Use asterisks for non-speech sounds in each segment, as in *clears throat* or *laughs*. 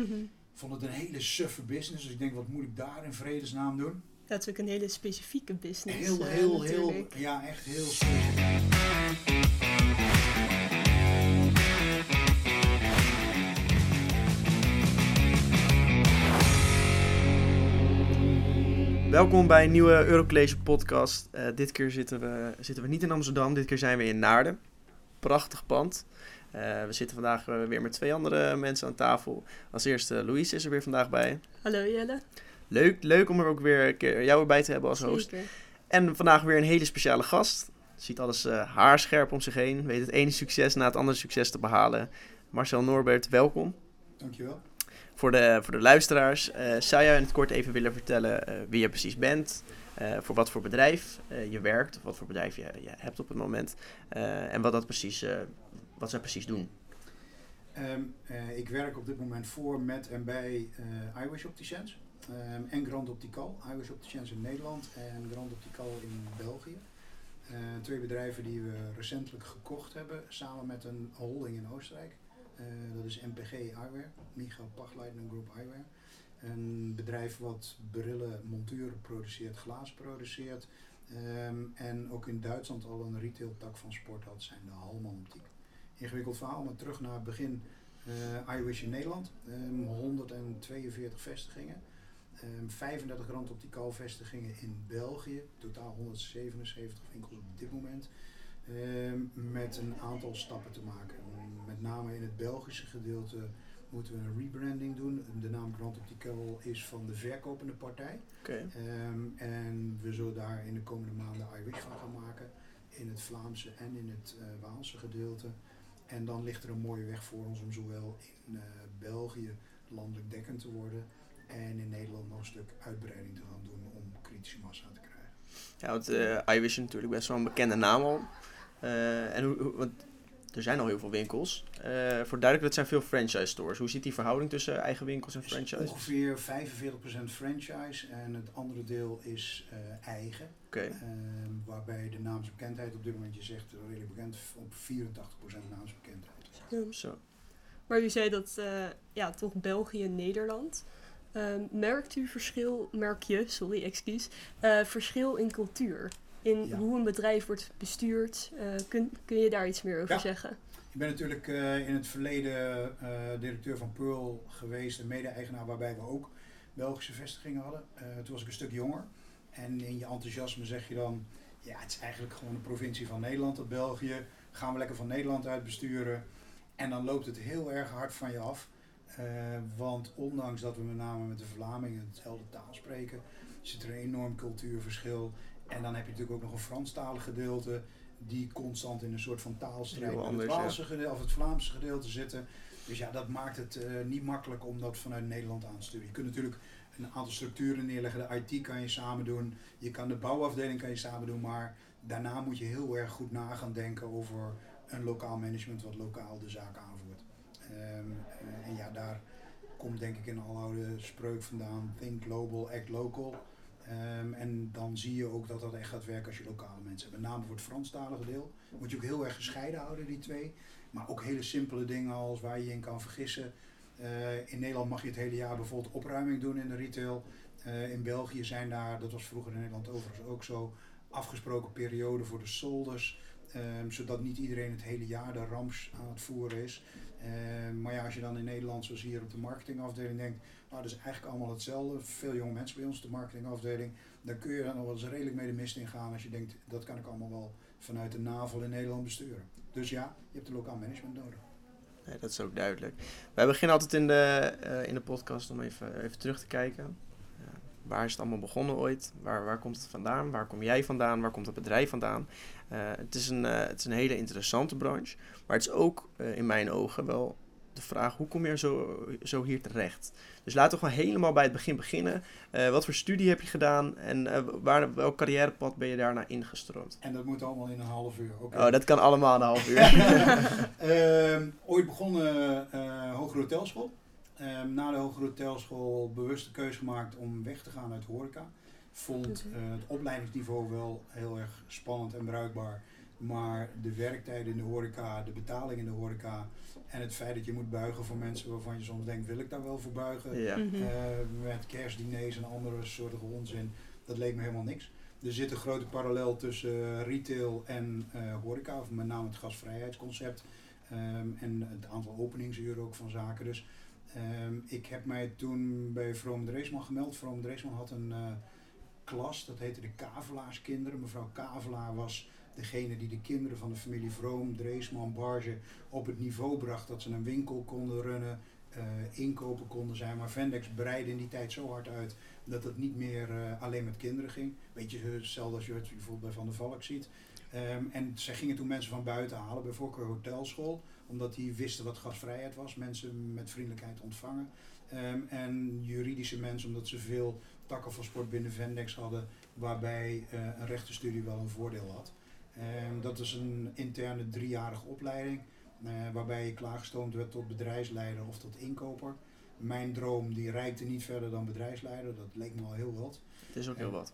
Ik vond het een hele suffe business, dus ik denk, wat moet ik daar in vredesnaam doen? Dat is ook een hele specifieke business. Heel, eh, heel, heel, ja, echt heel specifiek. Welkom bij een nieuwe Eurocollege podcast. Eh, dit keer zitten we, zitten we niet in Amsterdam, dit keer zijn we in Naarden. Prachtig pand. Eh, we zitten vandaag eh, weer met twee andere mensen aan tafel. Als eerste Louise is er weer vandaag bij. Hallo Jelle. Leuk, leuk om er ook weer een keer jou erbij te hebben als host. Zeker. En vandaag weer een hele speciale gast. Ziet alles eh, haarscherp om zich heen. Weet het ene succes na het andere succes te behalen. Marcel Norbert, welkom. Dankjewel. Voor de, voor de luisteraars, eh, zou jij in het kort even willen vertellen eh, wie je precies bent? eh, voor wat voor bedrijf eh, je werkt, of wat voor bedrijf je, je hebt op het moment. eh, en wat, dat precies, eh, wat zij precies doen. Ehm, eh, ik werk op dit moment voor, met en bij eh iWish Opticians ehm, en Grand Optical. iWish Opticians in Nederland en Grand Optical in België. Eh, twee bedrijven die we recentelijk gekocht hebben, samen met een holding in Oostenrijk. Dat is MPG Eyewear, Michael Pachleitner Group Eyewear. Een bedrijf wat brillen, monturen produceert, glaas produceert. ehm, en ook in Duitsland al een retail tak van sport had, zijn de Halman Optiek. Ingewikkeld verhaal, maar terug naar het begin. eh iWish in Nederland, ehm, 142 vestigingen. Ehm 35 Grand Optical vestigingen in België, totaal 177 winkels op dit moment. Ehm, met een aantal stappen te maken. Met name in het Belgische gedeelte moeten we een rebranding doen. De naam Grand Optical is van de verkopende partij. Oké. Ehm, en we zullen daar in de komende maanden iWish van gaan maken. In het Vlaamse en in het eh, Waalse gedeelte. En dan ligt er een mooie weg voor ons om zowel in eh, België landelijk dekkend te worden. En in Nederland nog een stuk uitbreiding te gaan doen om kritische massa te krijgen. Ja, want eh iWish is natuurlijk best wel een bekende naam al. Eh, en hoe, er zijn al heel veel winkels. Eh, voor duidelijk, dat zijn veel franchise stores. Hoe ziet die verhouding tussen eigen winkels en franchise? ongeveer 45% franchise en het andere deel is eh, eigen. Oké. Ehm, waarbij de naamsbekendheid op dit moment, je zegt redelijk bekend, op 84% naamsbekendheid. Ja. Zo. Maar u zei dat, eh, ja, toch België en Nederland. Ehm, merkt u verschil, merk je, sorry, excuus, eh, verschil in cultuur? In Ja. hoe een bedrijf wordt bestuurd? Eh, kun, kun je daar iets meer over Ja. zeggen? Ik ben natuurlijk eh, in het verleden eh, directeur van Pearl geweest en mede-eigenaar waarbij we ook Belgische vestigingen hadden. Toen was ik een stuk jonger. En in je enthousiasme zeg je dan, ja het is eigenlijk gewoon een provincie van Nederland, dat België. Gaan we lekker van Nederland uit besturen. En dan loopt het heel erg hard van je af. Want ondanks dat we met name met de Vlamingen hetzelfde taal spreken, zit er een enorm cultuurverschil. En dan heb je natuurlijk ook nog een Franstalig gedeelte die constant in een soort van taalstrijd met het, ja. Waalse gedeelte, of het Vlaamse gedeelte zitten. Dus ja, dat maakt het eh, niet makkelijk om dat vanuit Nederland aan te sturen. Je kunt natuurlijk een aantal structuren neerleggen. De IT kan je samen doen. Je kan de bouwafdeling kan je samen doen. Maar daarna moet je heel erg goed na gaan denken over een lokaal management wat lokaal de zaak aanvoert. Ehm, eh, en ja, daar komt denk ik een aloude spreuk vandaan. Think global, act local. Ehm, en dan zie je ook dat dat echt gaat werken als je lokale mensen hebt. Met name voor het Franstalige deel. Moet je ook heel erg gescheiden houden, die twee. Maar ook hele simpele dingen als waar je in kan vergissen. Eh, in Nederland mag je het hele jaar bijvoorbeeld opruiming doen in de retail. Eh, in België zijn daar, dat was vroeger in Nederland overigens ook zo, afgesproken perioden voor de solders. ehm, zodat niet iedereen het hele jaar de rams aan het voeren is. Ehm, maar ja, als je dan in Nederland, zoals hier op de marketingafdeling, denkt, nou dat is eigenlijk allemaal hetzelfde. Veel jonge mensen bij ons, de marketingafdeling. Dan kun je er nog wel eens redelijk mee de mist in gaan als je denkt, dat kan ik allemaal wel vanuit de NAVEL in Nederland besturen. Dus ja, je hebt een lokaal management nodig. Nee, dat is ook duidelijk. Wij beginnen altijd in de, eh, in de podcast om even, even terug te kijken. Waar is het allemaal begonnen ooit? Waar, waar komt het vandaan? Waar kom jij vandaan? Waar komt het bedrijf vandaan? Eh, het, is een, eh, het is een hele interessante branche. Maar het is ook in mijn ogen wel de vraag, hoe kom je zo, zo hier terecht? Dus laten we gewoon helemaal bij het begin beginnen. Eh, wat voor studie heb je gedaan en eh, waar, welk carrièrepad ben je daarna ingestroomd? En dat moet allemaal in een half uur. Oké. Oh, dat kan allemaal in een half uur. *laughs* *laughs* Ehm, ooit begonnen eh hogere hotelschool. Ehm, na de hogere hotelschool bewust de keuze gemaakt om weg te gaan uit horeca. Vond het opleidingsniveau wel heel erg spannend en bruikbaar. Maar de werktijden in de horeca, de betaling in de horeca en het feit dat je moet buigen voor mensen waarvan je soms denkt, wil ik daar wel voor buigen? Ja. Mhm. Eh, met kerstdiners en andere soorten onzin. Dat leek me helemaal niks. Er zit een grote parallel tussen eh, retail en eh, horeca, of met name het gasvrijheidsconcept. ehm, en het aantal openingsuren ook van zaken. Dus ehm, ik heb mij toen bij Vroom Dreesman gemeld. Vroom Dreesman had een eh, klas, dat heette de Kavelaarskinderen. Mevrouw Kavelaar was degene die de kinderen van de familie Vroom, Dreesman, Barge op het niveau bracht dat ze een winkel konden runnen, eh, inkopen konden zijn. Maar Vendex breidde in die tijd zo hard uit dat het niet meer eh, alleen met kinderen ging. Beetje hetzelfde als je het bijvoorbeeld bij Van der Valk ziet. Ehm, en zij gingen toen mensen van buiten halen, bij voorkeur hotelschool, omdat die wisten wat gasvrijheid was, mensen met vriendelijkheid ontvangen. Ehm, en juridische mensen, omdat ze veel takken van sport binnen Vendex hadden, waarbij eh, een rechtenstudie wel een voordeel had. Ehm, dat is een interne driejarige opleiding, eh, waarbij je klaargestoomd werd tot bedrijfsleider of tot inkoper. Mijn droom die reikte niet verder dan bedrijfsleider, dat leek me al heel wat. Het is ook heel wat.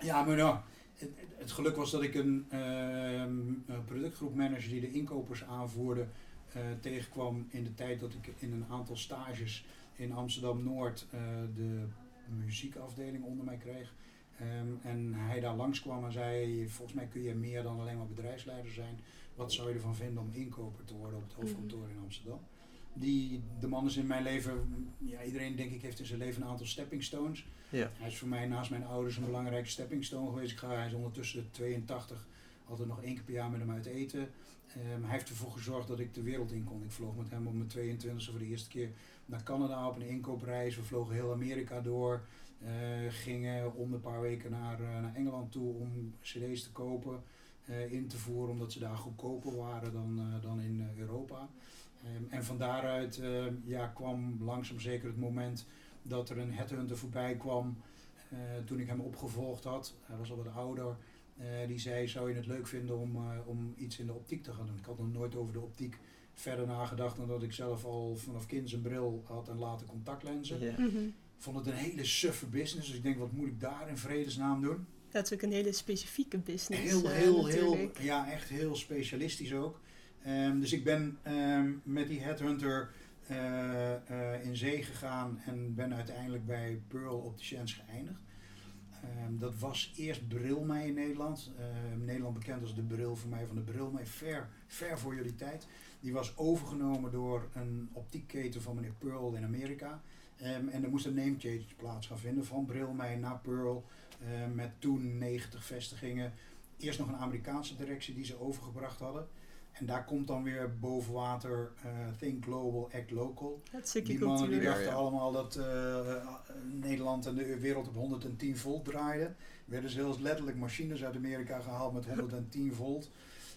Ja, maar nou, het, het geluk was dat ik een, ehm, productgroepmanager die de inkopers aanvoerde eh, tegenkwam in de tijd dat ik in een aantal stages in Amsterdam-Noord eh, de muziekafdeling onder mij kreeg. Ehm, en hij daar langskwam en zei, volgens mij kun je meer dan alleen maar bedrijfsleider zijn. Wat zou je ervan vinden om inkoper te worden op het hoofdkantoor in Amsterdam? Die, de man is in mijn leven, ja, iedereen denk ik heeft in zijn leven een aantal stepping stones. Ja. Hij is voor mij naast mijn ouders een belangrijke stepping stone geweest. Ik ga, hij is ondertussen de 82, altijd nog één keer per jaar met hem uit eten. Ehm, hij heeft ervoor gezorgd dat ik de wereld in kon. Ik vloog met hem op mijn 22e voor de eerste keer naar Canada op een inkoopreis. We vlogen heel Amerika door. Eh, gingen om een paar weken naar, eh, naar Engeland toe om cd's te kopen, eh, in te voeren, omdat ze daar goedkoper waren dan, eh, dan in Europa. Ehm, en van daaruit eh, ja, kwam langzaam zeker het moment dat er een headhunter voorbij kwam eh, toen ik hem opgevolgd had. Hij was al wat ouder. Eh, die zei, zou je het leuk vinden om, eh, om iets in de optiek te gaan doen? Ik had nog nooit over de optiek verder nagedacht dan dat ik zelf al vanaf kind een bril had en later contactlenzen. Ja. Mhm. Vond het een hele suffe business, dus ik denk, wat moet ik daar in vredesnaam doen? Dat is ook een hele specifieke business. Heel, eh, heel, heel, ja, echt heel specialistisch ook. Ehm, dus ik ben ehm, met die headhunter eh, eh, in zee gegaan en ben uiteindelijk bij Pearl Opticians geëindigd. Ehm, dat was eerst Brilmei in Nederland. Nederland bekend als de bril voor mij van de Brilmei, ver, ver voor jullie tijd. Die was overgenomen door een optiekketen van meneer Pearl in Amerika. Ehm, en er moest een name change plaats gaan vinden van Brilmei naar Pearl. ehm, met toen 90 vestigingen. Eerst nog een Amerikaanse directie die ze overgebracht hadden. En daar komt dan weer boven water eh, Think Global, Act Local. Dat Die mannen die. Ja, dachten ja. allemaal dat eh, eh, Nederland en de wereld op 110 volt draaiden. Werden zelfs letterlijk machines uit Amerika gehaald met 110 volt.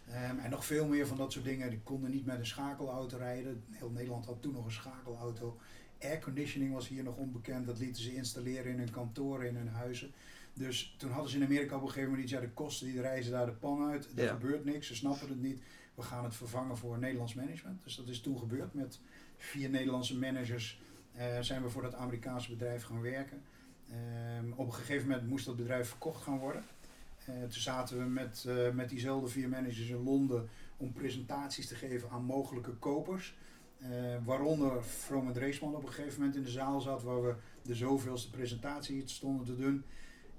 Ehm, en nog veel meer van dat soort dingen. Die konden niet met een schakelauto rijden. Heel Nederland had toen nog een schakelauto. Airconditioning was hier nog onbekend. Dat lieten ze installeren in hun kantoren, in hun huizen. Dus toen hadden ze in Amerika op een gegeven moment iets. Ja, de kosten die reizen daar de pan uit. Er Ja. gebeurt niks. Ze snappen het niet. We gaan het vervangen voor Nederlands management. Dus dat is toen gebeurd met vier Nederlandse managers. eh, zijn we voor dat Amerikaanse bedrijf gaan werken. Ehm, op een gegeven moment moest dat bedrijf verkocht gaan worden. Eh, toen zaten we met, eh, met diezelfde vier managers in Londen om presentaties te geven aan mogelijke kopers. Eh, waaronder Vroom en Dreesman op een gegeven moment in de zaal zat, waar we de zoveelste presentatie stonden te doen.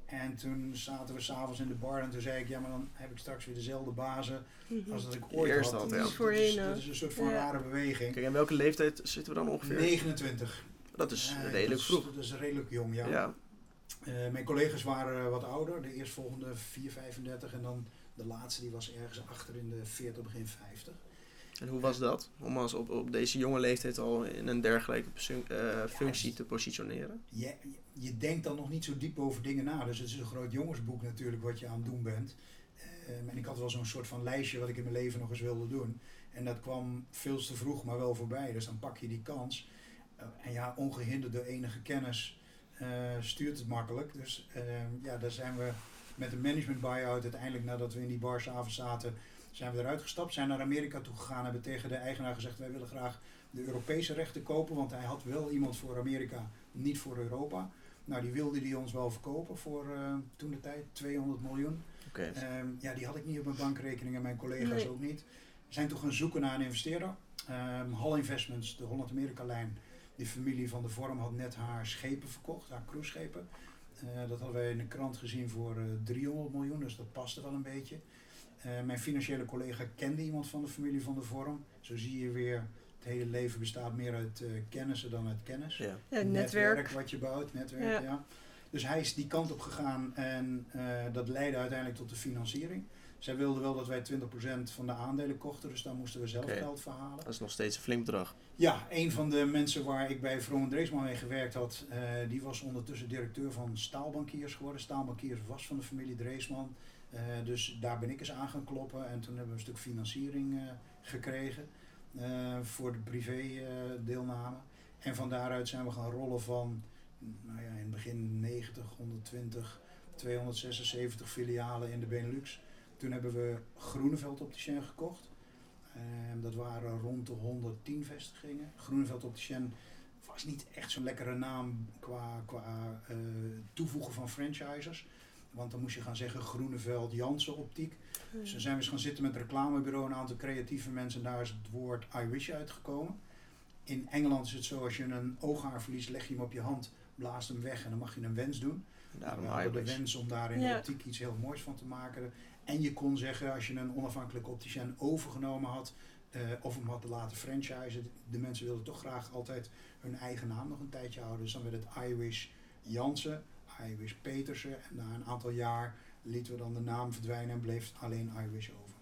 En toen zaten we s'avonds in de bar en toen zei ik, ja maar dan heb ik straks weer dezelfde bazen Mhm. als dat ik ooit Eerst had. Dat ja. is- dat, Voorheen, is, dat is een soort van Ja. rare beweging. Kijk, en welke leeftijd zitten we dan ongeveer? 29. Dat is Eh, redelijk dat is- vroeg. Dat is redelijk jong, ja. Ja. Eh, mijn collega's waren wat ouder, de eerstvolgende 4, 35 en dan de laatste die was ergens achter in de 40, begin 50. En hoe was dat? Om als op, op deze jonge leeftijd al in een dergelijke eh, functie het- te positioneren? Je, je denkt dan nog niet zo diep over dingen na, dus het is een groot jongensboek natuurlijk wat je aan het doen bent. Ehm, en ik had wel zo'n soort van lijstje wat ik in mijn leven nog eens wilde doen. En dat kwam veel te vroeg, maar wel voorbij. Dus dan pak je die kans. Eh, en ja, ongehinderd door enige kennis eh, stuurt het makkelijk. Dus ehm, ja, daar zijn we met een management buyout uiteindelijk nadat we in die bar s'avonds zaten, zijn we eruit gestapt. Zijn naar Amerika toe gegaan, hebben tegen de eigenaar gezegd wij willen graag de Europese rechten kopen. Want hij had wel iemand voor Amerika, niet voor Europa. Nou, die wilde die ons wel verkopen voor eh, toen de tijd 200 miljoen. Oké. Ehm, ja, die had ik niet op mijn bankrekening en mijn collega's Nee. ook niet. We zijn toen gaan zoeken naar een investeerder. Ehm Hall Investments, de Holland-Amerika-lijn, die familie van de Vorm had net haar schepen verkocht, haar cruiseschepen. Eh, dat hadden wij in de krant gezien voor eh, 300 miljoen, dus dat paste wel een beetje. Eh, mijn financiële collega kende iemand van de familie van de Vorm. Zo zie je weer, het hele leven bestaat meer uit eh, kennissen dan uit kennis Ja. Ja, netwerk. wat je bouwt, netwerk, Ja. ja. Dus hij is die kant op gegaan en eh, dat leidde uiteindelijk tot de financiering. Zij wilden wel dat wij 20% van de aandelen kochten, dus daar moesten we zelf geld voor halen. Dat is nog steeds een flink bedrag. Ja, een van de mensen waar ik bij Vroom Dreesman mee gewerkt had, eh, die was ondertussen directeur van Staalbankiers geworden. Staalbankiers was van de familie Dreesman. Eh, dus daar ben ik eens aan gaan kloppen en toen hebben we een stuk financiering eh, gekregen eh, voor de privé deelname. En van daaruit zijn we gaan rollen van, nou ja, in het begin 90, 120, 276 filialen in de Benelux. Toen hebben we Groeneveld Opticien gekocht. Ehm, dat waren rond de 110 vestigingen. Groeneveld Opticien was niet echt zo'n lekkere naam qua, qua toevoegen van franchisers. Want dan moest je gaan zeggen Groeneveld Jansen Optiek. Dus dan zijn we eens gaan zitten met het reclamebureau, een aantal creatieve mensen. En daar is het woord I wish uitgekomen. In Engeland is het zo, als je een ooghaar verliest, leg je hem op je hand, blaast hem weg en dan mag je een wens doen. Daarom de wens om daar in Ja. de optiek iets heel moois van te maken. En je kon zeggen, als je een onafhankelijke opticien overgenomen had, eh, of hem had laten franchisen, de mensen wilden toch graag altijd hun eigen naam nog een tijdje houden. Dus dan werd het iWish Jansen, iWish Petersen. En na een aantal jaar lieten we dan de naam verdwijnen en bleef alleen iWish over.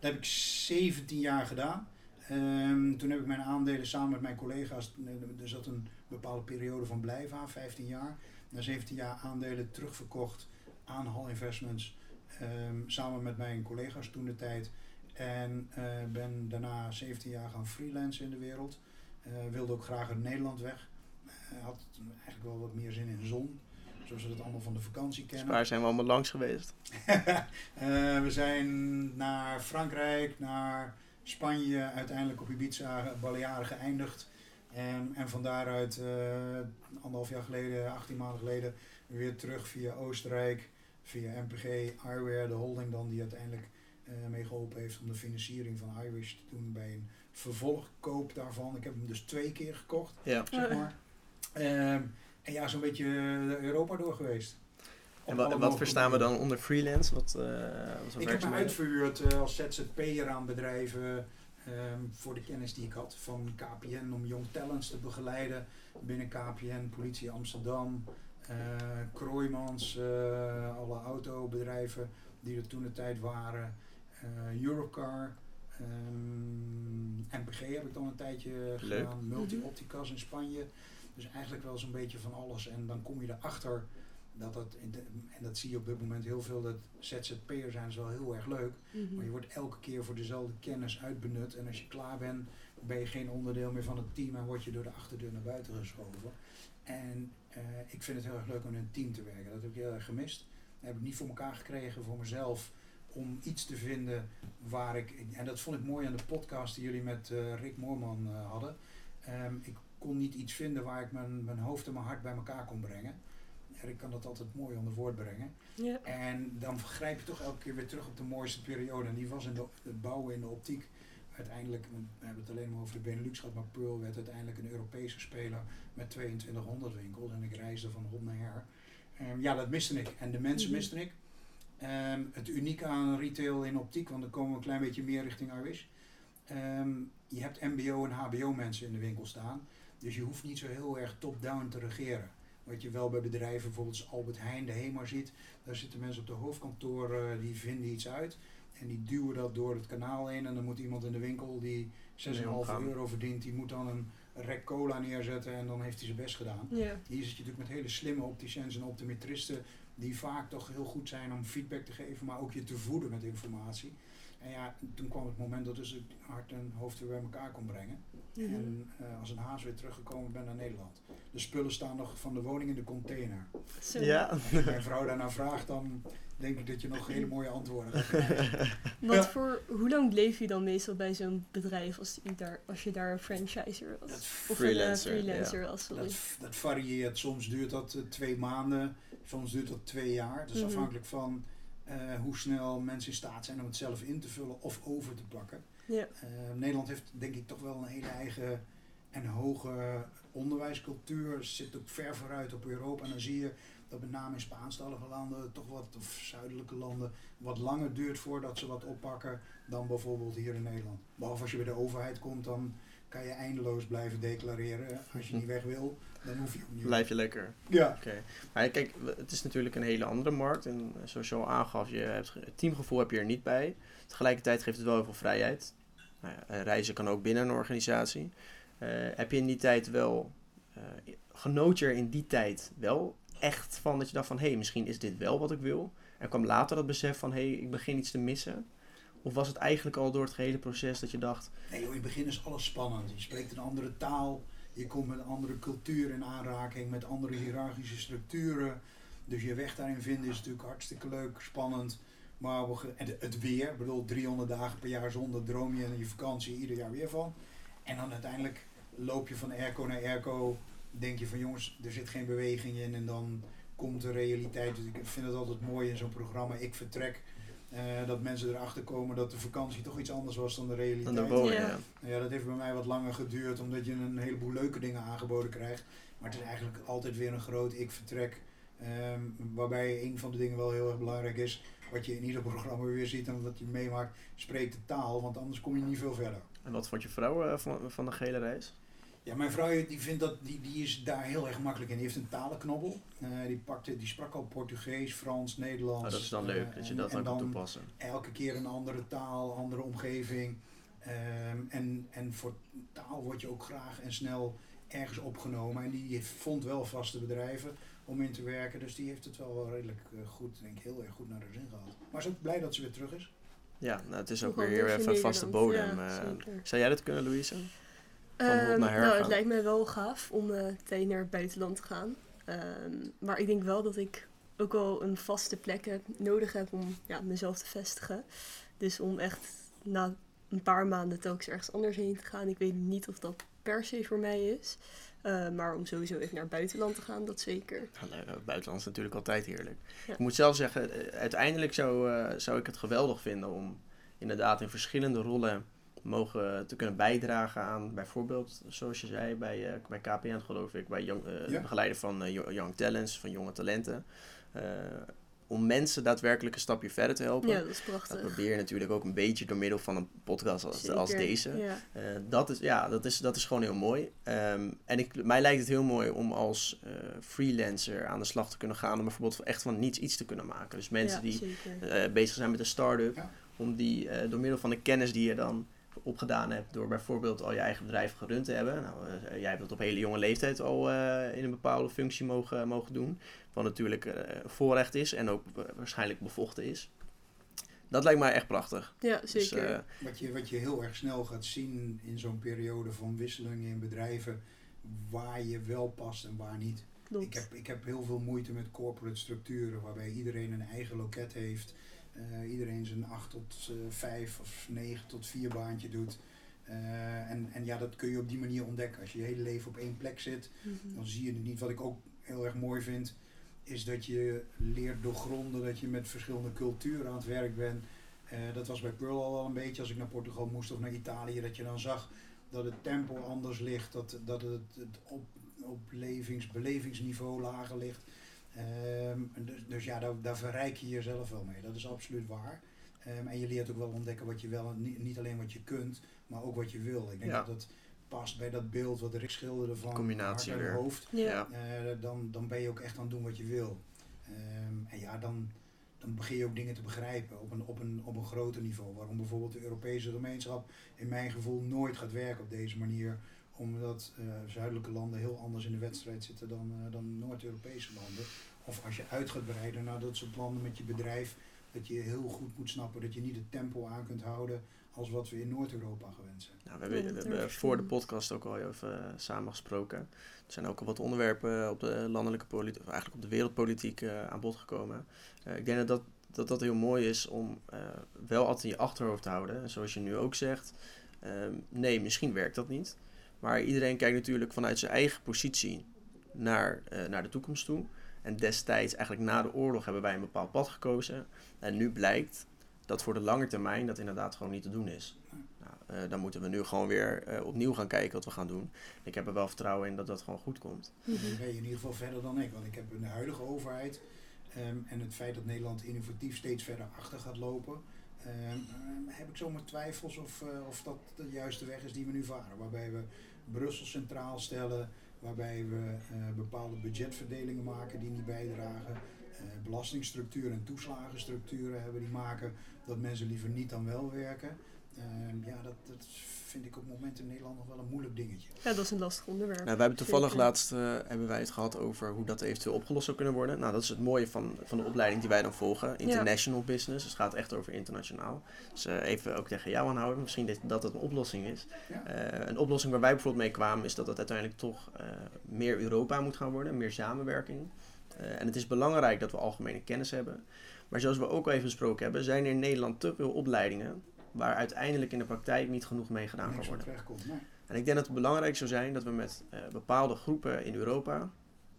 Dat heb ik 17 jaar gedaan. Ehm, toen heb ik mijn aandelen samen met mijn collega's, eh, er zat een bepaalde periode van blijven aan, 15 jaar. Na 17 jaar aandelen terugverkocht aan Hall Investments. ehm, samen met mijn collega's toen de tijd. En eh, ben daarna 17 jaar gaan freelancen in de wereld. Eh, wilde ook graag uit Nederland weg. Eh, had eigenlijk wel wat meer zin in zon. Zoals we dat allemaal van de vakantie Dus kennen. waar zijn we allemaal langs geweest? *laughs* Eh, we zijn naar Frankrijk, naar Spanje, uiteindelijk op Ibiza, Balearen geëindigd. En, en van daaruit, eh, anderhalf jaar geleden, 18 maanden geleden, weer terug via Oostenrijk, via MPG, Eyewear, de holding dan, die uiteindelijk eh mee geholpen heeft om de financiering van iWish te doen bij een vervolgkoop daarvan. Ik heb hem dus twee keer gekocht, Ja. zeg maar. Ehm, en ja, zo'n beetje eh, Europa door geweest. En wat mogelijke verstaan we dan onder freelance? Wat, eh, wat Ik heb me uitverhuurd eh, als ZZP'er aan bedrijven ehm, voor de kennis die ik had van KPN om jong talents te begeleiden binnen KPN, politie Amsterdam, eh Kroijmans, alle autobedrijven die er toen de tijd waren, eh, Europcar, ehm, MPG heb ik dan een tijdje Leuk. gedaan, Multi-Opticas in Spanje. Dus eigenlijk wel zo'n beetje van alles en dan kom je erachter dat dat, en dat zie je op dit moment heel veel, dat ZZP'er zijn is wel heel erg leuk. Mhm. Maar je wordt elke keer voor dezelfde kennis uitbenut. En als je klaar bent, ben je geen onderdeel meer van het team en word je door de achterdeur naar buiten geschoven. En eh, ik vind het heel erg leuk om in een team te werken. Dat heb ik heel erg gemist. Dat heb ik niet voor elkaar gekregen voor mezelf om iets te vinden waar ik. En dat vond ik mooi aan de podcast die jullie met eh, Rick Moorman eh, hadden. Ehm, ik kon niet iets vinden waar ik mijn, mijn hoofd en mijn hart bij elkaar kon brengen. Rick kan dat altijd mooi onder woord brengen. Ja. En dan grijp je toch elke keer weer terug op de mooiste periode. En die was in de, het bouwen in de optiek. Uiteindelijk, we hebben het alleen maar over de Benelux gehad, maar Pearl werd uiteindelijk een Europese speler met 2200 winkels. En ik reisde van hond naar her. Ehm, ja, dat miste ik. En de mensen Mhm. miste ik. Ehm, het unieke aan retail in optiek, want dan komen we een klein beetje meer richting iWish. Ehm, je hebt mbo en hbo mensen in de winkel staan. Dus je hoeft niet zo heel erg top-down te regeren. Wat je wel bij bedrijven, bijvoorbeeld als Albert Heijn, de HEMA ziet. Daar zitten mensen op de hoofdkantoor, eh, die vinden iets uit. En die duwen dat door het kanaal heen. En dan moet iemand in de winkel die 6,5 omgaan. euro verdient, die moet dan een rek cola neerzetten en dan heeft hij zijn best gedaan. Hier zit je natuurlijk met hele slimme opticiens en optometristen die vaak toch heel goed zijn om feedback te geven, maar ook je te voeden met informatie. En ja, toen kwam het moment dat dus ik hart en hoofd weer bij elkaar kon brengen. Mhm. En eh, als een haas weer teruggekomen ben naar Nederland. De spullen staan nog van de woning in de container. Zo. Ja. Als mijn vrouw daarna vraagt, dan denk ik dat je nog hele mooie antwoorden gaat krijgen. Wat *laughs* Ja. voor, hoe lang bleef je dan meestal bij zo'n bedrijf als, je daar, als je daar een franchiser was? Dat Of een Freelancer, eh, freelancer was, sorry. Dat, dat varieert. Soms duurt dat eh, twee maanden, soms duurt dat twee jaar. Dus afhankelijk van eh, hoe snel mensen in staat zijn om het zelf in te vullen of over te pakken. Ja. Eh, Nederland heeft denk ik toch wel een hele eigen en hoge onderwijscultuur. Zit ook ver vooruit op Europa. En dan zie je dat met name in Spaanstalige landen, toch wat, of zuidelijke landen, wat langer duurt voordat ze wat oppakken dan bijvoorbeeld hier in Nederland. Behalve als je bij de overheid komt, dan kan je eindeloos blijven declareren. Als je niet weg wil, dan hoef je ook niet. Blijf je lekker. Ja. Oké. Maar kijk, het is natuurlijk een hele andere markt. En zoals je al aangaf, je hebt, het teamgevoel heb je er niet bij. Tegelijkertijd geeft het wel heel veel vrijheid. Nou ja, eh, reizen kan ook binnen een organisatie. Eh, heb je in die tijd wel, eh, genoot je er in die tijd wel echt van dat je dacht van, hé, hey, misschien is dit wel wat ik wil. En kwam later dat besef van, hé, hey, ik begin iets te missen. Of was het eigenlijk al door het gehele proces dat je dacht, Nee, joh, in het begin is alles spannend. Je spreekt een andere taal, je komt met een andere cultuur in aanraking, met andere hiërarchische structuren. Dus je weg daarin vinden is natuurlijk hartstikke leuk, spannend. Maar en het weer, ik bedoel 300 dagen per jaar zonder droom je in je vakantie ieder jaar weer van. En dan uiteindelijk loop je van airco naar airco, denk je van jongens, er zit geen beweging in en dan komt de realiteit. Dus ik vind het altijd mooi in zo'n programma, ik vertrek. Eh, dat mensen erachter komen dat de vakantie toch iets anders was dan de realiteit. dan de woning? Ja. Ja. Ja, dat heeft bij mij wat langer geduurd, omdat je een heleboel leuke dingen aangeboden krijgt. Maar het is eigenlijk altijd weer een groot ik-vertrek. ehm, waarbij een van de dingen wel heel erg belangrijk is, wat je in ieder programma weer ziet en wat je meemaakt, spreek de taal, want anders kom je niet veel verder. En wat vond je vrouw eh, van, van de gele reis? Ja, mijn vrouw die vindt dat, die, die is daar heel erg makkelijk in. Die heeft een talenknobbel. Eh, die, pakte, die sprak al Portugees, Frans, Nederlands. Oh, dat is dan leuk, eh, dat je dat en dan kan toepassen. elke keer een andere taal, andere omgeving. Ehm, en, en voor taal word je ook graag en snel ergens opgenomen. En die vond wel vaste bedrijven om in te werken. Dus die heeft het wel, redelijk eh, goed, denk ik, heel erg goed naar de zin gehad. Maar ze is ook blij dat ze weer terug is. Ja, nou, het is ook weer anders even vaste bodem. Ja, eh. zou jij dat kunnen, Louise? Ehm, nou, het lijkt mij wel gaaf om eh meteen naar het buitenland te gaan. Ehm, maar ik denk wel dat ik ook wel een vaste plek heb, nodig heb om ja, mezelf te vestigen. Dus om echt na een paar maanden telkens ergens anders heen te gaan. Ik weet niet of dat per se voor mij is. Eh, maar om sowieso even naar het buitenland te gaan, dat zeker. Nou, het buitenland is natuurlijk altijd heerlijk. Ja. Ik moet zelf zeggen, eh, uiteindelijk zou, eh, zou ik het geweldig vinden om inderdaad in verschillende rollen mogen te kunnen bijdragen aan bijvoorbeeld, zoals je zei, bij, eh, bij KPN geloof ik, bij jong, eh, Ja. begeleiden van eh, jo- young talents, van jonge talenten. Eh, om mensen daadwerkelijk een stapje verder te helpen. Ja, dat is Dat prachtig. probeer je natuurlijk ook een beetje door middel van een podcast als, als deze. Ja. Eh, dat, is, ja, dat, is, dat is gewoon heel mooi. Ehm, en ik, mij lijkt het heel mooi om als eh, freelancer aan de slag te kunnen gaan. Om bijvoorbeeld echt van niets iets te kunnen maken. Dus mensen ja, die eh, bezig zijn met een start-up. Ja. Om die eh, door middel van de kennis die je dan opgedaan hebt. Door bijvoorbeeld al je eigen bedrijf gerund te hebben. Nou, eh, jij hebt dat op hele jonge leeftijd al eh, in een bepaalde functie mogen, mogen doen. Wat natuurlijk eh, voorrecht is en ook wa- waarschijnlijk bevochten is. Dat lijkt mij echt prachtig. Ja, Dus, zeker. eh, Wat je, wat je heel erg snel gaat zien in zo'n periode van wisselingen in bedrijven, waar je wel past en waar niet. Klopt. Ik heb, ik heb heel veel moeite met corporate structuren waarbij iedereen een eigen loket heeft. Eh, iedereen zijn 8 tot 5 of 9 tot 4 baantje doet. Eh, en, en ja, dat kun je op die manier ontdekken. Als je je hele leven op één plek zit, Mhm. dan zie je het niet. Wat ik ook heel erg mooi vind, is dat je leert doorgronden, dat je met verschillende culturen aan het werk bent. Eh, dat was bij Pearl al wel een beetje, als ik naar Portugal moest of naar Italië, dat je dan zag dat het tempo anders ligt, dat, dat het, het op, lager ligt. Ehm, en dus, dus ja, daar, daar verrijk je jezelf wel mee, dat is absoluut waar. Ehm, en je leert ook wel ontdekken wat je wel, niet, niet alleen wat je kunt, maar ook wat je wil. Ik denk Ja. dat dat past bij dat beeld wat Rick schilderde van Combinatie hart en weer. hoofd. Ja. ja. Eh, dan, dan ben je ook echt aan het doen wat je wil. Ehm, en ja, dan, dan begin je ook dingen te begrijpen op een, op, een, op een groter niveau. Waarom bijvoorbeeld de Europese gemeenschap in mijn gevoel nooit gaat werken op deze manier. Omdat eh, zuidelijke landen heel anders in de wedstrijd zitten dan, eh, dan Noord-Europese landen. Of als je uit gaat breiden naar dat soort landen met je bedrijf, dat je heel goed moet snappen dat je niet het tempo aan kunt houden als wat we in Noord-Europa gewend zijn. Nou, we hebben, we hebben voor de podcast ook al even uh, samen gesproken. Er zijn ook al wat onderwerpen op de landelijke politiek, of eigenlijk op de wereldpolitiek uh, aan bod gekomen. Uh, ik denk dat dat, dat dat heel mooi is om uh, wel altijd in je achterhoofd te houden. En zoals je nu ook zegt, nee, misschien werkt dat niet. Maar iedereen kijkt natuurlijk vanuit zijn eigen positie naar, uh, naar de toekomst toe. En destijds, eigenlijk na de oorlog, hebben wij een bepaald pad gekozen. En nu blijkt dat voor de lange termijn dat inderdaad gewoon niet te doen is. Nou, uh, dan moeten we nu gewoon weer uh, opnieuw gaan kijken wat we gaan doen. Ik heb er wel vertrouwen in dat dat gewoon goed komt. Dan ben je in ieder geval verder dan ik. Want ik heb de huidige overheid um, en het feit dat Nederland innovatief steeds verder achter gaat lopen. Um, heb ik zomaar twijfels of, uh, of dat de juiste weg is die we nu varen. Waarbij we Brussel centraal stellen, waarbij we uh, bepaalde budgetverdelingen maken die niet bijdragen. Uh, belastingstructuren en toeslagenstructuren hebben die maken dat mensen liever niet dan wel werken. Uh, ja, dat, dat vind ik op het moment in Nederland nog wel een moeilijk dingetje. Ja, dat is een lastig onderwerp. Nou, we hebben toevallig Zeker. laatst uh, hebben wij het gehad over hoe dat eventueel opgelost zou kunnen worden. Nou, dat is het mooie van, van de opleiding die wij dan volgen. International ja. business. Dus het gaat echt over internationaal. Dus uh, even ook tegen jou aanhouden. Misschien dat, dat het een oplossing is. Ja. Uh, een oplossing waar wij bijvoorbeeld mee kwamen is dat het uiteindelijk toch meer Europa moet gaan worden. Meer samenwerking. en het is belangrijk dat we algemene kennis hebben. Maar zoals we ook al even besproken hebben, zijn er in Nederland te veel opleidingen waar uiteindelijk in de praktijk niet genoeg mee gedaan kan worden. Nee. En ik denk dat het belangrijk zou zijn dat we met uh, bepaalde groepen in Europa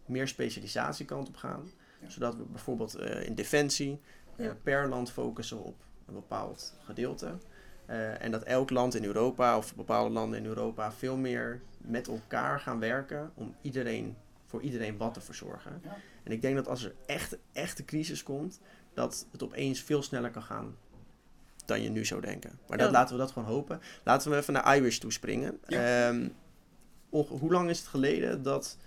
meer specialisatiekant op gaan. Ja. Zodat we bijvoorbeeld uh, in defensie uh, ja. per land focussen op een bepaald gedeelte. En dat elk land in Europa of bepaalde landen in Europa veel meer met elkaar gaan werken om iedereen, voor iedereen wat te verzorgen. Ja. En ik denk dat als er echt, echt een crisis komt, dat het opeens veel sneller kan gaan dan je nu zou denken. Maar dat, Ja. laten we dat gewoon hopen. Laten we even naar iWish toespringen. Ja. Ehm, hoe lang is het geleden dat...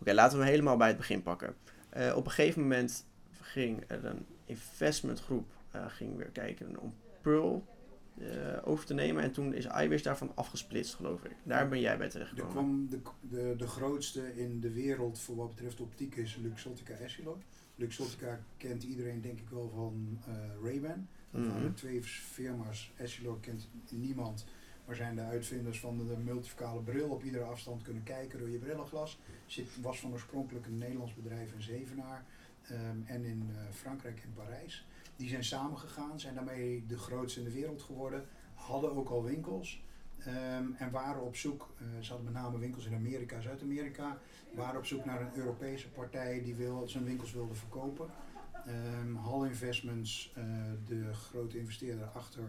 Oké, laten we helemaal bij het begin pakken. Eh, op een gegeven moment ging er een investmentgroep eh, ging weer kijken om Pearl eh, over te nemen. En toen is iWish daarvan afgesplitst, geloof ik. Daar ben jij bij Er terechtgekomen. kwam de, de, de grootste in de wereld voor wat betreft optiek is Luxottica Essilor. Luxottica kent iedereen denk ik wel van eh Ray-Ban. Dat Mhm. waren twee firma's. Essilor kent niemand. Maar zijn de uitvinders van de, de multifocale bril op iedere afstand kunnen kijken door je brillenglas. Zit, was van oorspronkelijk een Nederlands bedrijf in Zevenaar ehm, en in eh, Frankrijk en Parijs. Die zijn samengegaan, zijn daarmee de grootste in de wereld geworden. Hadden ook al winkels. ehm, en waren op zoek, eh, ze hadden met name winkels in Amerika, Zuid-Amerika, waren op zoek naar een Europese partij die wil, zijn winkels wilde verkopen. Ehm Hall Investments, eh, de grote investeerder achter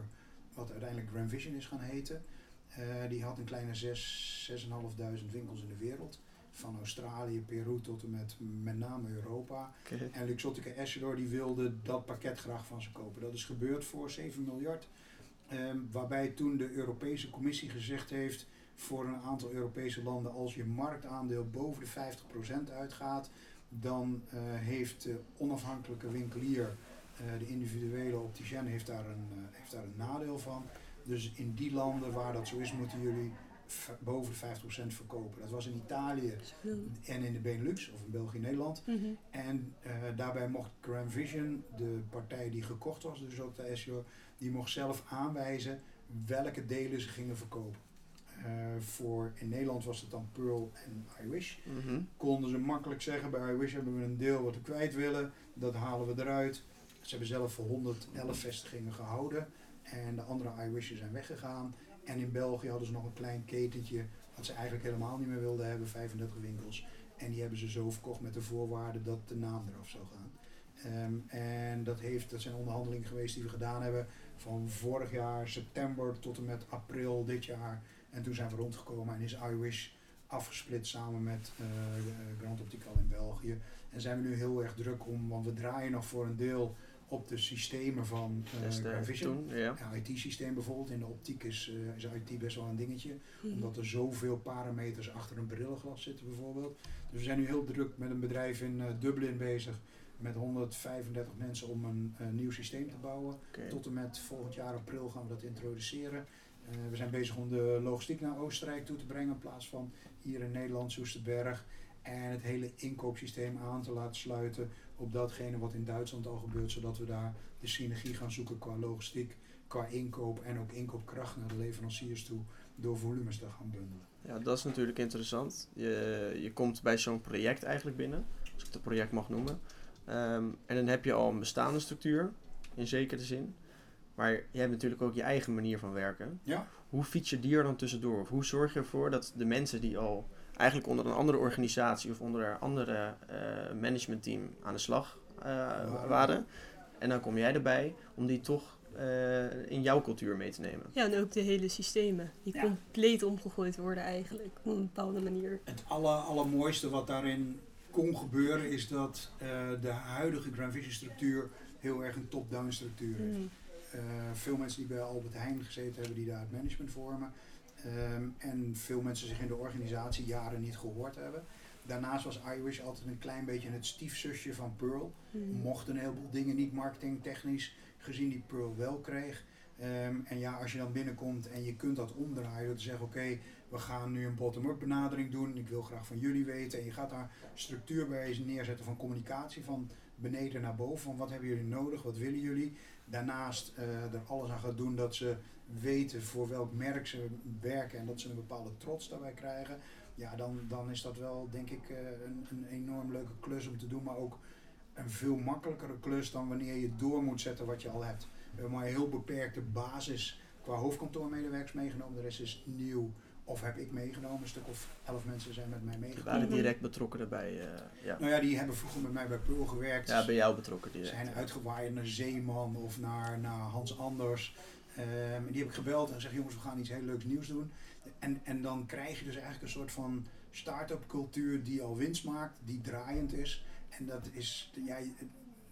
wat uiteindelijk Grand Vision is gaan heten. eh, die had een kleine 6, 6.500 winkels in de wereld. Van Australië, Peru tot en met met name Europa. En Luxottica Essilor die wilde dat pakket graag van ze kopen. Dat is gebeurd voor 7 miljard. Ehm, waarbij toen de Europese Commissie gezegd heeft voor een aantal Europese landen als je marktaandeel boven de 50% uitgaat, dan eh, heeft de onafhankelijke winkelier, eh, de individuele opticien, heeft daar, een, eh, heeft daar een nadeel van. Dus in die landen waar dat zo is, moeten jullie boven de 50% verkopen. Dat was in Italië en in de Benelux, of in België en Nederland. Mhm. En daarbij mocht Grand Vision, de partij die gekocht was, dus ook de Essilor, die mocht zelf aanwijzen welke delen ze gingen verkopen. Eh, voor, in Nederland was het dan Pearl en iWish. Mhm. Konden ze makkelijk zeggen, bij iWish hebben we een deel wat we kwijt willen, dat halen we eruit. Ze hebben zelf voor 111 vestigingen gehouden en de andere iWishes zijn weggegaan. En in België hadden ze nog een klein ketentje, wat ze eigenlijk helemaal niet meer wilden hebben, 35 winkels. En die hebben ze zo verkocht met de voorwaarde dat de naam eraf zou gaan. Ehm, en dat, heeft, dat zijn onderhandelingen geweest die we gedaan hebben van vorig jaar september tot en met april dit jaar. En toen zijn we rondgekomen en is iWish afgesplitst samen met eh, eh, Grand Optical in België. En zijn we nu heel erg druk om, want we draaien nog voor een deel op de systemen van eh de- Grand Vision. ja. Ja, IT-systeem bijvoorbeeld. In de optiek is, eh, is IT best wel een dingetje Mhm. omdat er zoveel parameters achter een brillenglas zitten bijvoorbeeld. Dus we zijn nu heel druk met een bedrijf in eh, Dublin bezig met 135 mensen om een eh, nieuw systeem te bouwen. Tot en met volgend jaar april gaan we dat introduceren. Eh, we zijn bezig om de logistiek naar Oostenrijk toe te brengen in plaats van hier in Nederland, Soesterberg. En het hele inkoopsysteem aan te laten sluiten op datgene wat in Duitsland al gebeurt, zodat we daar de synergie gaan zoeken qua logistiek, qua inkoop en ook inkoopkracht naar de leveranciers toe door volumes te gaan bundelen. Ja, dat is natuurlijk interessant. Je, je komt bij zo'n project eigenlijk binnen, als ik het project mag noemen. Ehm, en dan heb je al een bestaande structuur, in zekere zin. Maar je hebt natuurlijk ook je eigen manier van werken. Ja. Hoe fiets je die er dan tussendoor? Of hoe zorg je ervoor dat de mensen die al eigenlijk onder een andere organisatie of onder een andere uh, managementteam aan de slag uh, waren. En dan kom jij erbij om die toch uh, in jouw cultuur mee te nemen. Ja, en ook de hele systemen die ja. compleet omgegooid worden eigenlijk op een bepaalde manier. Het aller, allermooiste wat daarin kon gebeuren is dat de huidige Grand Vision structuur heel erg een top-down structuur heeft. Mm. Veel mensen die bij Albert Heijn gezeten hebben, die daar het management vormen. Um, en veel mensen zich in de organisatie jaren niet gehoord hebben. Daarnaast was iWish altijd een klein beetje het stiefzusje van Pearl. Mm. Mocht een heleboel dingen niet marketingtechnisch gezien die Pearl wel kreeg. Um, en ja, als je dan binnenkomt en je kunt dat omdraaien te zeggen: Oké, we gaan nu een bottom-up benadering doen. Ik wil graag van jullie weten. En je gaat daar structuur bij neerzetten van communicatie van beneden naar boven. Van wat hebben jullie nodig, wat willen jullie. Daarnaast uh, er alles aan gaat doen dat ze weten voor welk merk ze werken en dat ze een bepaalde trots daarbij krijgen. Ja, dan, dan is dat wel denk ik uh, een, een enorm leuke klus om te doen. Maar ook een veel makkelijkere klus dan wanneer je door moet zetten wat je al hebt. We hebben maar een heel beperkte basis qua hoofdkantoormedewerkers meegenomen. De rest is nieuw. Of heb ik meegenomen, een stuk of elf mensen zijn met mij meegenomen. waren direct betrokken erbij, uh, ja. Nou ja, die hebben vroeger met mij bij Pearl gewerkt. Ja, bij jou betrokken direct. Zijn uitgewaaid naar Zeeman of naar, naar Hans Anders. Um, die heb ik gebeld en gezegd, jongens, we gaan iets heel leuks nieuws doen. En, en dan krijg je dus eigenlijk een soort van start-up cultuur die al winst maakt, die draaiend is. En dat is, ja,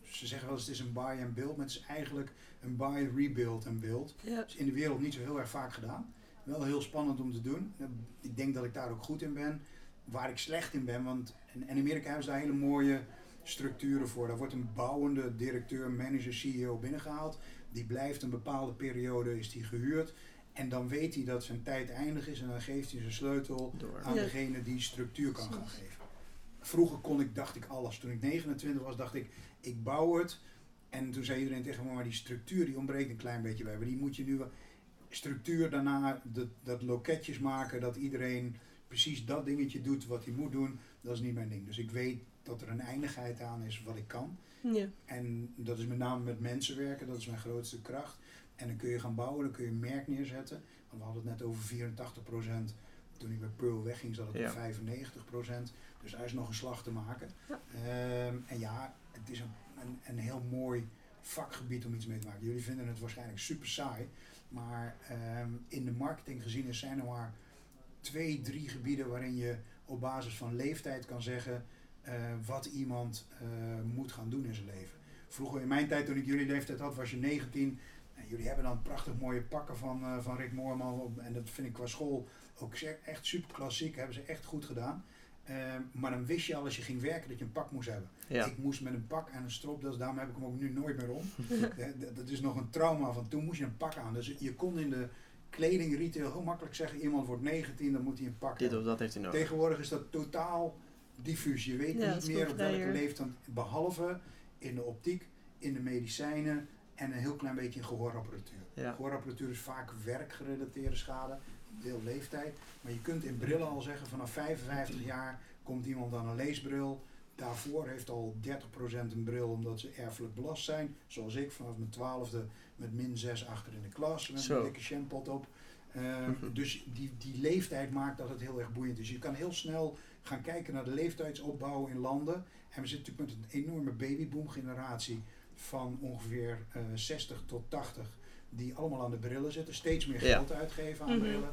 ze zeggen wel eens het is een buy and build, maar het is eigenlijk een buy, rebuild en build. Ja. is in de wereld niet zo heel erg vaak gedaan wel heel spannend om te doen. Ik denk dat ik daar ook goed in ben. Waar ik slecht in ben, want in Amerika hebben ze daar hele mooie structuren voor. Daar wordt een bouwende directeur, manager, CEO binnengehaald. Die blijft een bepaalde periode, is die gehuurd. En dan weet hij dat zijn tijd eindig is en dan geeft hij zijn sleutel Door. aan degene die structuur kan gaan geven. Vroeger kon ik, dacht ik alles. Toen ik 29 was, dacht ik, ik bouw het. En toen zei iedereen tegen me, maar die structuur die ontbreekt een klein beetje bij. Maar die moet je nu structuur daarna, dat, dat loketjes maken, dat iedereen precies dat dingetje doet wat hij moet doen, dat is niet mijn ding. Dus ik weet dat er een eindigheid aan is wat ik kan. Ja. En dat is met name met mensen werken, dat is mijn grootste kracht. En dan kun je gaan bouwen, dan kun je een merk neerzetten. Want we hadden het net over 84%. Toen ik bij Pearl wegging, zat het ja. op 95%. Dus daar is nog een slag te maken. Ja. Um, en ja, het is een, een, een heel mooi vakgebied om iets mee te maken. Jullie vinden het waarschijnlijk super saai. Maar um, in de marketing gezien zijn er maar twee, drie gebieden waarin je op basis van leeftijd kan zeggen uh, wat iemand uh, moet gaan doen in zijn leven. Vroeger in mijn tijd, toen ik jullie leeftijd had, was je 19. En jullie hebben dan prachtig mooie pakken van, uh, van Rick Moorman. En dat vind ik qua school ook echt super klassiek. Hebben ze echt goed gedaan. Uh, maar dan wist je al als je ging werken dat je een pak moest hebben. Ja. Ik moest met een pak en een stropdas, daarom heb ik hem ook nu nooit meer om. *laughs* dat is nog een trauma van toen moest je een pak aan. Dus je kon in de kleding retail heel makkelijk zeggen, iemand wordt 19, dan moet hij een pak Dit hebben. of dat heeft hij nodig. Tegenwoordig is dat totaal diffuus. Je weet ja, niet meer op welke leeftijd, behalve in de optiek, in de medicijnen en een heel klein beetje in gehoorapparatuur. Ja. Gehoorapparatuur is vaak werkgerelateerde schade deel leeftijd. Maar je kunt in brillen al zeggen, vanaf 55 jaar komt iemand aan een leesbril. Daarvoor heeft al 30% een bril omdat ze erfelijk belast zijn. Zoals ik vanaf mijn twaalfde met min 6 achter in de klas met Zo. een dikke shampot op. Uh, dus die, die leeftijd maakt dat het heel erg boeiend is. Je kan heel snel gaan kijken naar de leeftijdsopbouw in landen. En we zitten natuurlijk met een enorme babyboom generatie van ongeveer uh, eh, 60 tot 80 die allemaal aan de brillen zitten, steeds meer geld ja. uitgeven aan mm -hmm. brillen.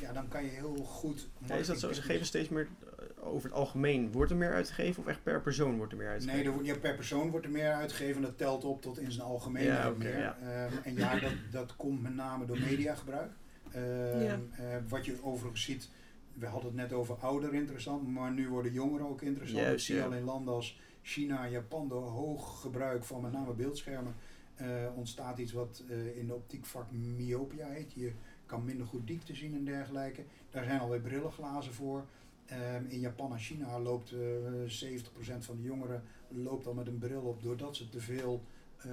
Ja, dan kan je heel goed. Ja, is dat zo? Ze geven steeds meer eh, over het algemeen. Wordt er meer uitgegeven of echt per persoon wordt er meer uitgegeven? Nee, er, ja, per persoon wordt er meer uitgegeven. Dat telt op tot in zijn algemeen ja, okay, meer. Ja. Um, en ja, dat, dat komt met name door mediagebruik. Um, ja. uh, wat je overigens ziet, we hadden het net over ouder interessant, maar nu worden jongeren ook interessant. Juist, zie je al in landen als China, Japan door hoog gebruik van met name beeldschermen uh, ontstaat iets wat uh, in de optiekvak myopia heet. Je kan minder goed diepte zien en dergelijke. Daar zijn alweer brillenglazen voor. Ehm, in Japan en China loopt eh 70% van de jongeren loopt al met een bril op doordat ze te veel, eh,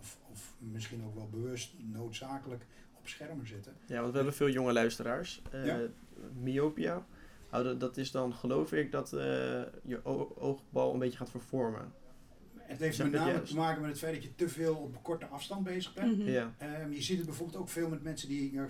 of, of misschien ook wel bewust, noodzakelijk op schermen zitten. Ja, want we hebben veel jonge luisteraars. Eh, Ja. Myopia, nou, dat- is dan geloof ik dat eh, je oogbal een beetje gaat vervormen. Het heeft met name te maken met het feit dat je te veel op korte afstand bezig bent. Mhm. Ja, Ehm, je ziet het bijvoorbeeld ook veel met mensen die, ja,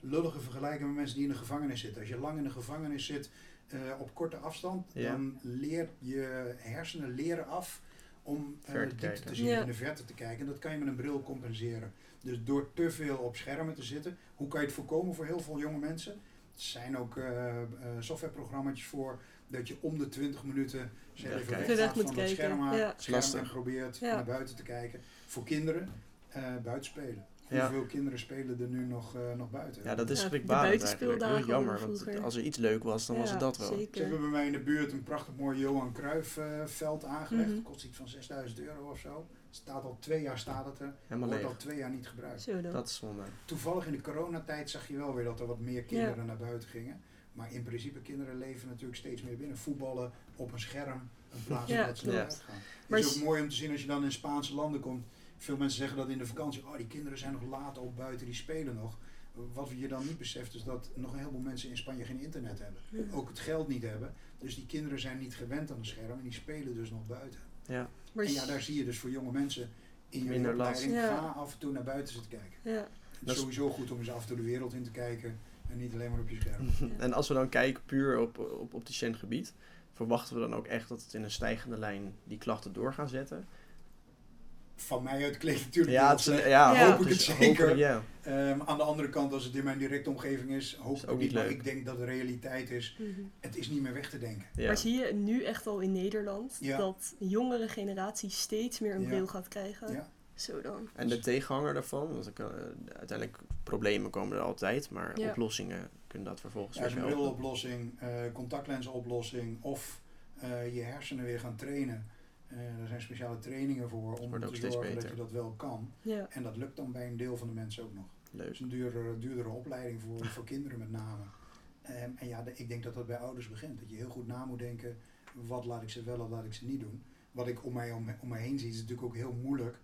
lullige vergelijken met mensen die in de gevangenis zitten. Als je lang in de gevangenis zit eh, op korte afstand, Ja. dan leert je hersenen leren af om eh, Ver te diepte kijken. te zien, Ja. in de verte te kijken. En dat kan je met een bril compenseren. Dus door te veel op schermen te zitten, hoe kan je het voorkomen voor heel veel jonge mensen? Er zijn ook eh eh, softwareprogramma's voor dat je om de 20 minuten zeg, Ja, even Weg moet van dat kijken, scherm, ja. scherm Lastig. en probeert Ja. naar buiten te kijken. Voor kinderen eh buiten spelen. Ja. Hoeveel kinderen spelen er nu nog, eh, nog buiten? ja dat is Ja, schrikbarend eigenlijk. Heel jammer, want als er iets leuk was, dan was Ja, het dat wel. Ze Zeker. hebben bij mij in de buurt een prachtig mooi Johan Cruijff eh, veld aangelegd. Mhm. Kost iets van 6000 euro of zo. Staat al twee jaar staat het er. Helemaal Wordt al twee jaar niet gebruikt. Dat is zonde. Toevallig in de coronatijd zag je wel weer dat er wat meer kinderen naar buiten gingen. Maar in principe, kinderen leven natuurlijk steeds meer binnen. Voetballen op een scherm in plaats van Ja, dat ze naar klopt. buiten gaan. Maar Het is ook mooi om te zien als je dan in Spaanse landen komt. Veel mensen zeggen dat in de vakantie, oh die kinderen zijn nog laat op buiten, die spelen nog. Wat je dan niet beseft is dat nog een heleboel mensen in Spanje geen internet hebben. Ja. Ook het geld niet hebben. Dus die kinderen zijn niet gewend aan een scherm en die spelen dus nog buiten. Ja, Maar En ja, daar zie je dus voor jonge mensen in je opleiding, Ja. ga af en toe naar buiten zitten kijken. ja. Het Dat is is- sowieso goed om eens af en toe de wereld in te kijken en niet alleen maar op je scherm. *laughs* en als we dan kijken puur op, op, op die gebied, verwachten we dan ook echt dat het in een stijgende lijn die klachten door gaan zetten? Van mij uit klinkt het natuurlijk Ja, het is een- slecht. ja, Ja. hoop ik het het zeker. Ja, Ehm, aan de andere kant, als het in mijn directe omgeving is, hoop Is ik niet. Maar leuk. ik denk dat de realiteit is, Mhm. het is niet meer weg te denken. ja. Maar zie je nu echt al in Nederland Ja. dat de jongere generatie steeds meer een Ja. bril gaat krijgen? Zo dan. En de tegenhanger daarvan, want ik, eh, uiteindelijk problemen komen er altijd, maar Ja. oplossingen kunnen dat vervolgens Ja, weer een helpen. briloplossing, eh contactlensoplossing of eh, je hersenen weer gaan trainen. Eh, er zijn speciale trainingen voor om te steeds zorgen dat je dat wel kan. Ja. En dat lukt dan bij een deel van de mensen ook nog. Het Leuk. is een duurdere, duurdere opleiding voor, voor kinderen met name. Ehm, en ja, de- ik denk dat dat bij ouders begint. Dat je heel goed na moet denken, wat laat ik ze wel of laat ik ze niet doen. Wat ik om mij, om, om mij heen zie, is natuurlijk ook heel moeilijk.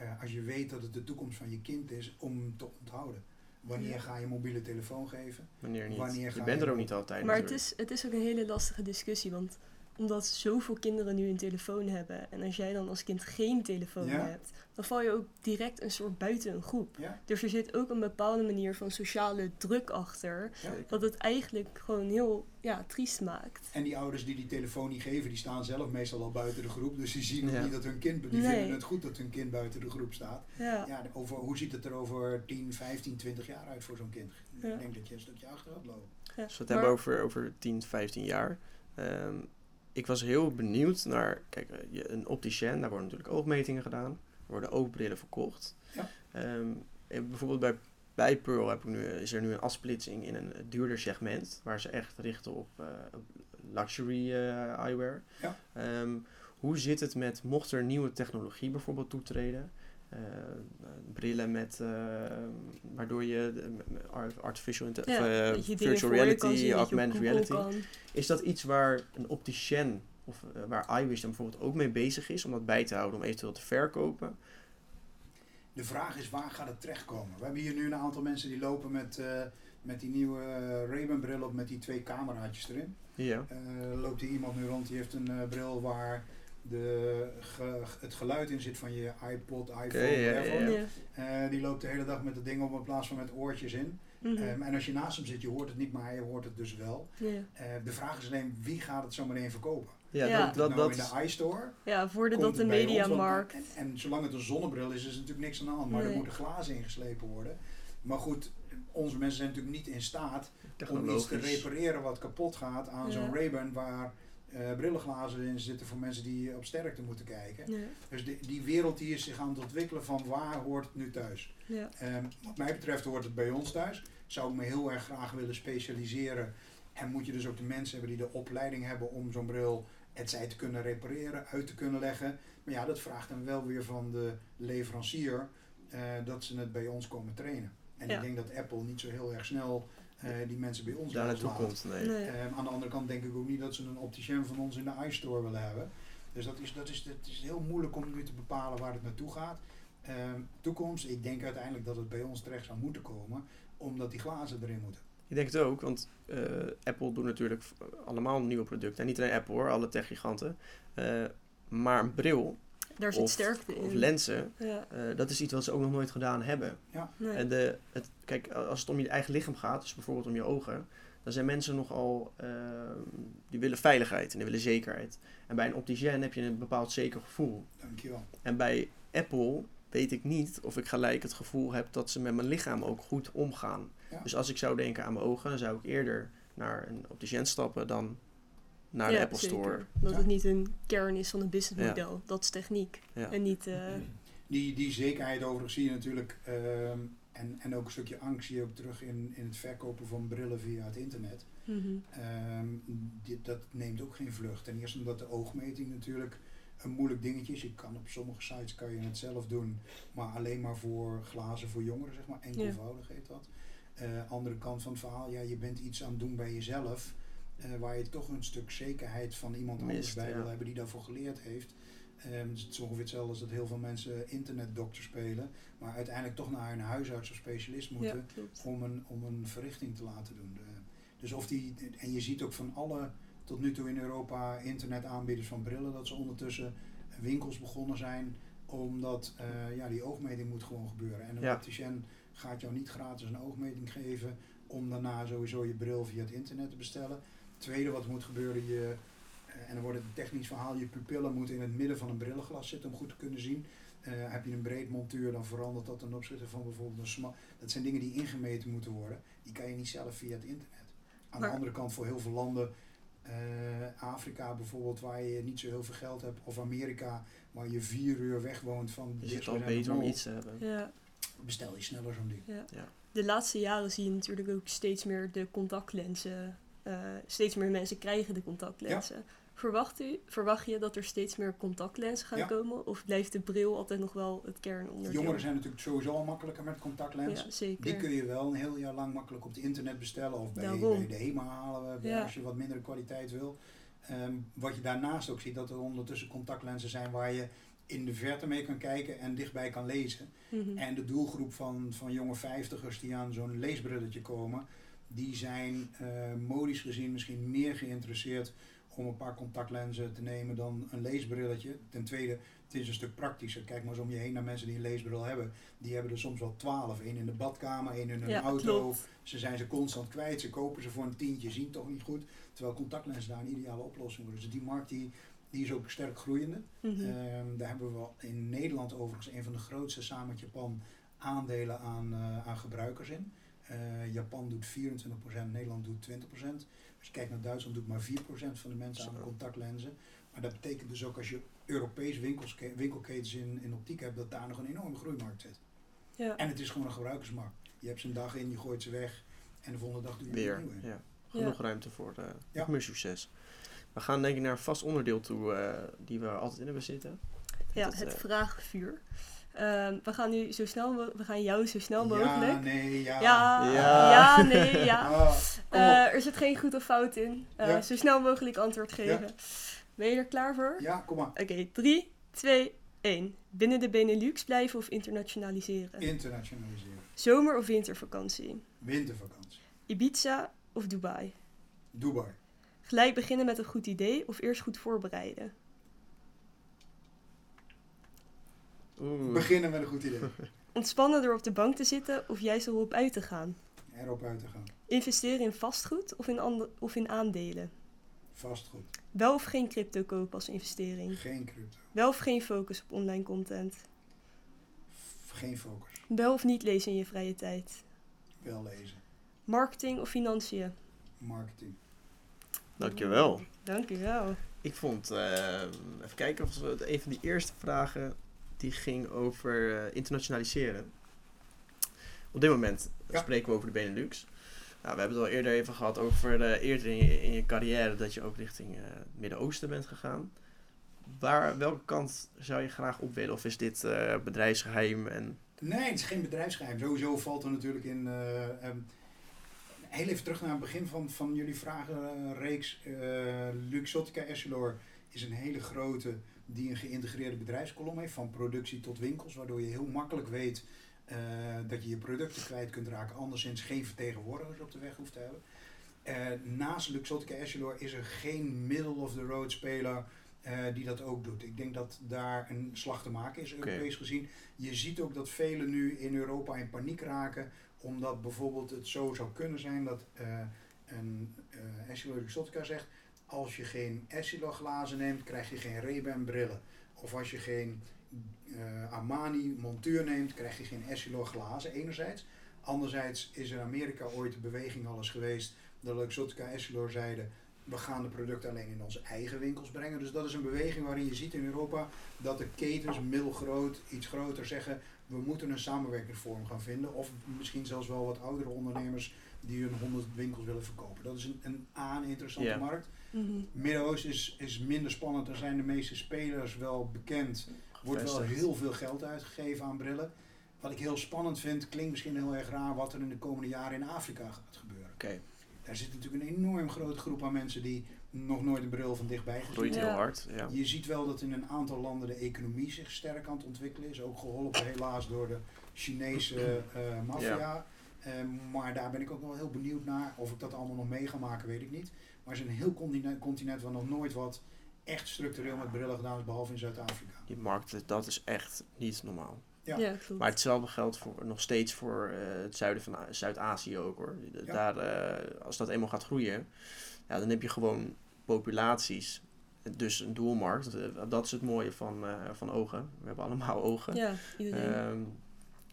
Eh, als je weet dat het de toekomst van je kind is, om te onthouden. Wanneer ga je mobiele telefoon geven? Wanneer niet. Wanneer je ga bent je er ook niet altijd. Maar het is, het is ook een hele lastige discussie, want omdat zoveel kinderen nu een telefoon hebben en als jij dan als kind geen telefoon Ja. hebt, dan val je ook direct een soort buiten een groep. Ja? Dus er zit ook een bepaalde manier van sociale druk achter, Ja. wat het eigenlijk gewoon heel ja, triest maakt. En die ouders die die telefoon niet geven, die staan zelf meestal al buiten de groep. Dus die zien ook Ja. niet dat hun kind, die Nee. vinden het goed dat hun kind buiten de groep staat. Ja, Ja, over, hoe ziet het er over 10, 15, 20 jaar uit voor zo'n kind? Ja. Ik denk dat je een stukje achter gaat lopen. ja. Als we het Maar- hebben over, over 10, 15 jaar. Ehm, ik was heel benieuwd naar, kijk, eh, je- een opticien, daar worden natuurlijk oogmetingen gedaan. Er worden oogbrillen verkocht. Ja. Ehm, en bijvoorbeeld bij, bij Pearl heb ik nu, is er nu een afsplitsing in een duurder segment. Waar ze echt richten op, eh, luxury eh, eyewear. Ja. Ehm, hoe zit het met, mocht er nieuwe technologie bijvoorbeeld toetreden? Eh, brillen met, eh, waardoor je artificial inte- Ja, of, eh, virtual reality, zien, augmented reality. kan. Is dat iets waar een opticien of waar iWish dan bijvoorbeeld ook mee bezig is om dat bij te houden, om eventueel te verkopen? De vraag is, waar gaat het terechtkomen? We hebben hier nu een aantal mensen die lopen met, eh, met die nieuwe Ray-Ban bril op met die twee cameraatjes erin. Ja. Eh, loopt hier iemand nu rond, die heeft een eh, bril waar de, ge- het geluid in zit van je iPod, iPhone, whatever. Ja. Eh, die loopt de hele dag met het ding op in plaats van met oortjes in. Mhm. Ehm, en als je naast hem zit, je hoort het niet, maar hij hoort het dus wel. ja. Eh, de vraag is alleen, wie gaat het zo meteen verkopen? Ja, Ja. dat, dat, nou dat, in de iStore? ja, voordat dat de mediamarkt... En, en zolang het een zonnebril is, is er natuurlijk niks aan de hand. Maar er moeten glazen ingeslepen worden. Maar goed, onze mensen zijn natuurlijk niet in staat om iets te repareren wat kapot gaat aan Ja. zo'n Ray-Ban waar eh, brillenglazen in zitten voor mensen die op sterkte moeten kijken. Ja. Dus die, die wereld die is zich aan het ontwikkelen van waar hoort het nu thuis. Ja. Ehm, wat mij betreft hoort het bij ons thuis. Zou ik me heel erg graag willen specialiseren. En moet je dus ook de mensen hebben die de opleiding hebben om zo'n bril het zij te kunnen repareren, uit te kunnen leggen. Maar ja, dat vraagt dan wel weer van de leverancier eh, dat ze het bij ons komen trainen. En Ja. ik denk dat Apple niet zo heel erg snel die mensen bij ons daar naartoe komt. Nee. Nee. Ehm, aan de andere kant denk ik ook niet dat ze een opticien van ons in de iStore willen hebben. Dus dat is, dat is, het is heel moeilijk om nu te bepalen waar het naartoe gaat. Ehm, toekomst, ik denk uiteindelijk dat het bij ons terecht zou moeten komen, omdat die glazen erin moeten. Ik denk het ook, want eh, Apple doet natuurlijk allemaal nieuwe producten. En niet alleen Apple hoor, alle techgiganten. Eh maar een bril Daar zit of, sterkte in. of lenzen, Ja, eh, dat is iets wat ze ook nog nooit gedaan hebben. nee. En de, het, kijk, als het om je eigen lichaam gaat, dus bijvoorbeeld om je ogen, dan zijn mensen nogal, eh, die willen veiligheid en die willen zekerheid. En bij een opticien heb je een bepaald zeker gevoel. Dankjewel. En bij Apple weet ik niet of ik gelijk het gevoel heb dat ze met mijn lichaam ook goed omgaan. Ja. Dus als ik zou denken aan mijn ogen, dan zou ik eerder naar een opticien stappen dan naar de Apple Store. zeker. Dat Ja. het niet een kern is van een businessmodel. Dat is techniek. Ja. En niet... eh, Die, die zekerheid overigens zie je natuurlijk, ehm, en, en ook een stukje angst zie je ook terug in, in het verkopen van brillen via het internet. mhm. Ehm, dit, dat neemt ook geen vlucht. Ten eerste omdat de oogmeting natuurlijk een moeilijk dingetje is. Je kan op sommige sites kan je het zelf doen, maar alleen maar voor glazen voor jongeren, zeg maar. Enkelvoudig heet dat. Eh, andere kant van het verhaal, ja, je bent iets aan het doen bij jezelf. Eh, waar je toch een stuk zekerheid van iemand anders Mist, bij ja. wil hebben die daarvoor geleerd heeft. Ehm, dus het is ongeveer hetzelfde als dat heel veel mensen internetdokter spelen, maar uiteindelijk toch naar een huisarts of specialist moeten Ja, om een, om een verrichting te laten doen. De- dus of die, en je ziet ook van alle tot nu toe in Europa internetaanbieders van brillen dat ze ondertussen winkels begonnen zijn omdat eh, ja, die oogmeting moet gewoon gebeuren. En een Ja. opticien gaat jou niet gratis een oogmeting geven om daarna sowieso je bril via het internet te bestellen. Tweede wat moet gebeuren, je, eh, en dan wordt het een technisch verhaal, je pupillen moeten in het midden van een brillenglas zitten om goed te kunnen zien. Eh, heb je een breed montuur, dan verandert dat ten opzichte van bijvoorbeeld een smal. Dat zijn dingen die ingemeten moeten worden. Die kan je niet zelf via het internet. Aan Maar- de andere kant voor heel veel landen, eh, Afrika bijvoorbeeld, waar je niet zo heel veel geld hebt, of Amerika, waar je vier uur weg woont van Dus het is al beter om iets te hebben. Ja, bestel je sneller zo'n ding. ja. Ja. De laatste jaren zie je natuurlijk ook steeds meer de contactlenzen. Eh, steeds meer mensen krijgen de contactlenzen. Verwacht, u, verwacht je dat er steeds meer contactlenzen gaan Ja. komen? Of blijft de bril altijd nog wel het kernonderdeel? Jongeren zijn natuurlijk sowieso al makkelijker met contactlens. Ja, zeker. Die kun je wel een heel jaar lang makkelijk op het internet bestellen of bij, de HEMA halen we, Ja. als je wat mindere kwaliteit wil. Ehm, wat je daarnaast ook ziet, dat er ondertussen contactlenzen zijn waar je in de verte mee kan kijken en dichtbij kan lezen. Mhm. En de doelgroep van, van jonge vijftigers die aan zo'n leesbrilletje komen, die zijn eh, modisch gezien misschien meer geïnteresseerd om een paar contactlenzen te nemen dan een leesbrilletje. Ten tweede, het is een stuk praktischer. Kijk maar eens om je heen naar mensen die een leesbril hebben. Die hebben er soms wel twaalf. Eén in de badkamer, één in hun ja, auto. klopt. Ze zijn ze constant kwijt. Ze kopen ze voor een tientje, zien toch niet goed. Terwijl contactlenzen daar een ideale oplossing worden. Dus die markt die, die is ook sterk groeiende. Ehm, daar hebben we in Nederland overigens een van de grootste samen met Japan aandelen aan, eh, aan gebruikers in. Eh, Japan doet 24%, Nederland doet 20%. Als je kijkt naar Duitsland doet maar 4% van de mensen aan contactlenzen. Maar dat betekent dus ook als je Europees winkelske- winkelketens in, in optiek hebt, dat daar nog een enorme groeimarkt zit. ja. En het is gewoon een gebruikersmarkt. Je hebt ze een dag in, je gooit ze weg en de volgende dag doe je er Weer. een nieuwe in. Ja. Genoeg ruimte voor eh Ja. nog meer succes. We gaan denk ik naar een vast onderdeel toe eh, die we altijd in hebben zitten. ja, Dat, het vraagvuur. Ehm, we gaan nu zo snel we gaan jou zo snel Ja, mogelijk. nee, ja. Ja, Ja. ja, nee, ja. *laughs* Ah. Eh, er zit geen goed of fout in. Eh, Ja. Zo snel mogelijk antwoord geven. Ben je er klaar voor? ja, kom maar. Oké, 3, 2, 1. Binnen de Benelux blijven of internationaliseren? Internationaliseren. Zomer- of wintervakantie? Wintervakantie. Ibiza of Dubai? Dubai. Gelijk beginnen met een goed idee of eerst goed voorbereiden? Oeh. Beginnen met een goed idee. *laughs* Ontspannen door op de bank te zitten of juist erop uit te gaan? Erop uit te gaan. Investeren in vastgoed of in, ande- of in aandelen? Vastgoed. Wel of geen crypto kopen als investering? Geen crypto. Wel of geen focus op online content? F- Geen focus. Wel of niet lezen in je vrije tijd? Wel lezen. Marketing of financiën? Marketing. Dankjewel. Dankjewel. Ik vond, eh, even kijken of we een van die eerste vragen die ging over eh, internationaliseren. Op dit moment Ja. spreken we over de Benelux. Nou, we hebben het al eerder even gehad over eh, eerder in je, in je carrière dat je ook richting eh, het Midden-Oosten bent gegaan. Waar, welke kant zou je graag op willen? Of is dit eh, bedrijfsgeheim? En, Nee, het is geen bedrijfsgeheim. Sowieso valt er natuurlijk in. ehm, Heel even terug naar het begin van, van jullie vragenreeks. Luxottica Essilor is een hele grote die een geïntegreerde bedrijfskolom heeft, van productie tot winkels, waardoor je heel makkelijk weet uh, dat je je producten kwijt kunt raken, anderszins geen vertegenwoordigers op de weg hoeft te hebben. Uh, naast Luxottica Essilor is er geen middle-of-the-road speler uh, die dat ook doet. Ik denk dat daar een slag te maken is, Europees gezien. Je ziet ook dat velen nu in Europa in paniek raken, omdat bijvoorbeeld het zo zou kunnen zijn dat een Essilor Luxottica zegt, als je geen Essilor glazen neemt, krijg je geen Ray-Ban brillen. Of als je geen uh, Armani montuur neemt, krijg je geen Essilor glazen enerzijds. Anderzijds is in Amerika ooit de beweging al eens geweest dat Luxottica Essilor zeiden we gaan de producten alleen in onze eigen winkels brengen. Dus dat is een beweging waarin je ziet in Europa dat de ketens middelgroot, iets groter zeggen we moeten een samenwerkingsvorm gaan vinden. Of misschien zelfs wel wat oudere ondernemers die hun 100 winkels willen verkopen. Dat is een, een interessante markt. Mm Midden-Oosten is, is minder spannend. Er zijn de meeste spelers wel bekend. Wordt wel heel veel geld uitgegeven aan brillen. Wat ik heel spannend vind, klinkt misschien heel erg raar, wat er in de komende jaren in Afrika gaat gebeuren. Okay. Daar zit natuurlijk een enorm grote groep aan mensen die nog nooit een bril van dichtbij gezien hebben. heel hard. Ja. Je ziet wel dat in een aantal landen de economie zich sterk aan het ontwikkelen is. Ook geholpen helaas door de Chinese uh, *clears throat* maffia. Uh, maar daar ben ik ook wel heel benieuwd naar. Of ik dat allemaal nog mee ga maken, weet ik niet. Maar er is een heel continent, continent waar nog nooit wat echt structureel met brillen gedaan is, behalve in Zuid-Afrika. Die markt, dat is echt niet normaal. Ja. ja maar hetzelfde geldt voor, nog steeds voor uh, het zuiden van Zuid-Azië ook hoor. Daar, uh, als dat eenmaal gaat groeien, ja, dan heb je gewoon populaties. Dus een doelmarkt. Dat is het mooie van, uh, van ogen. We hebben allemaal ogen. Ja, iedereen. Um,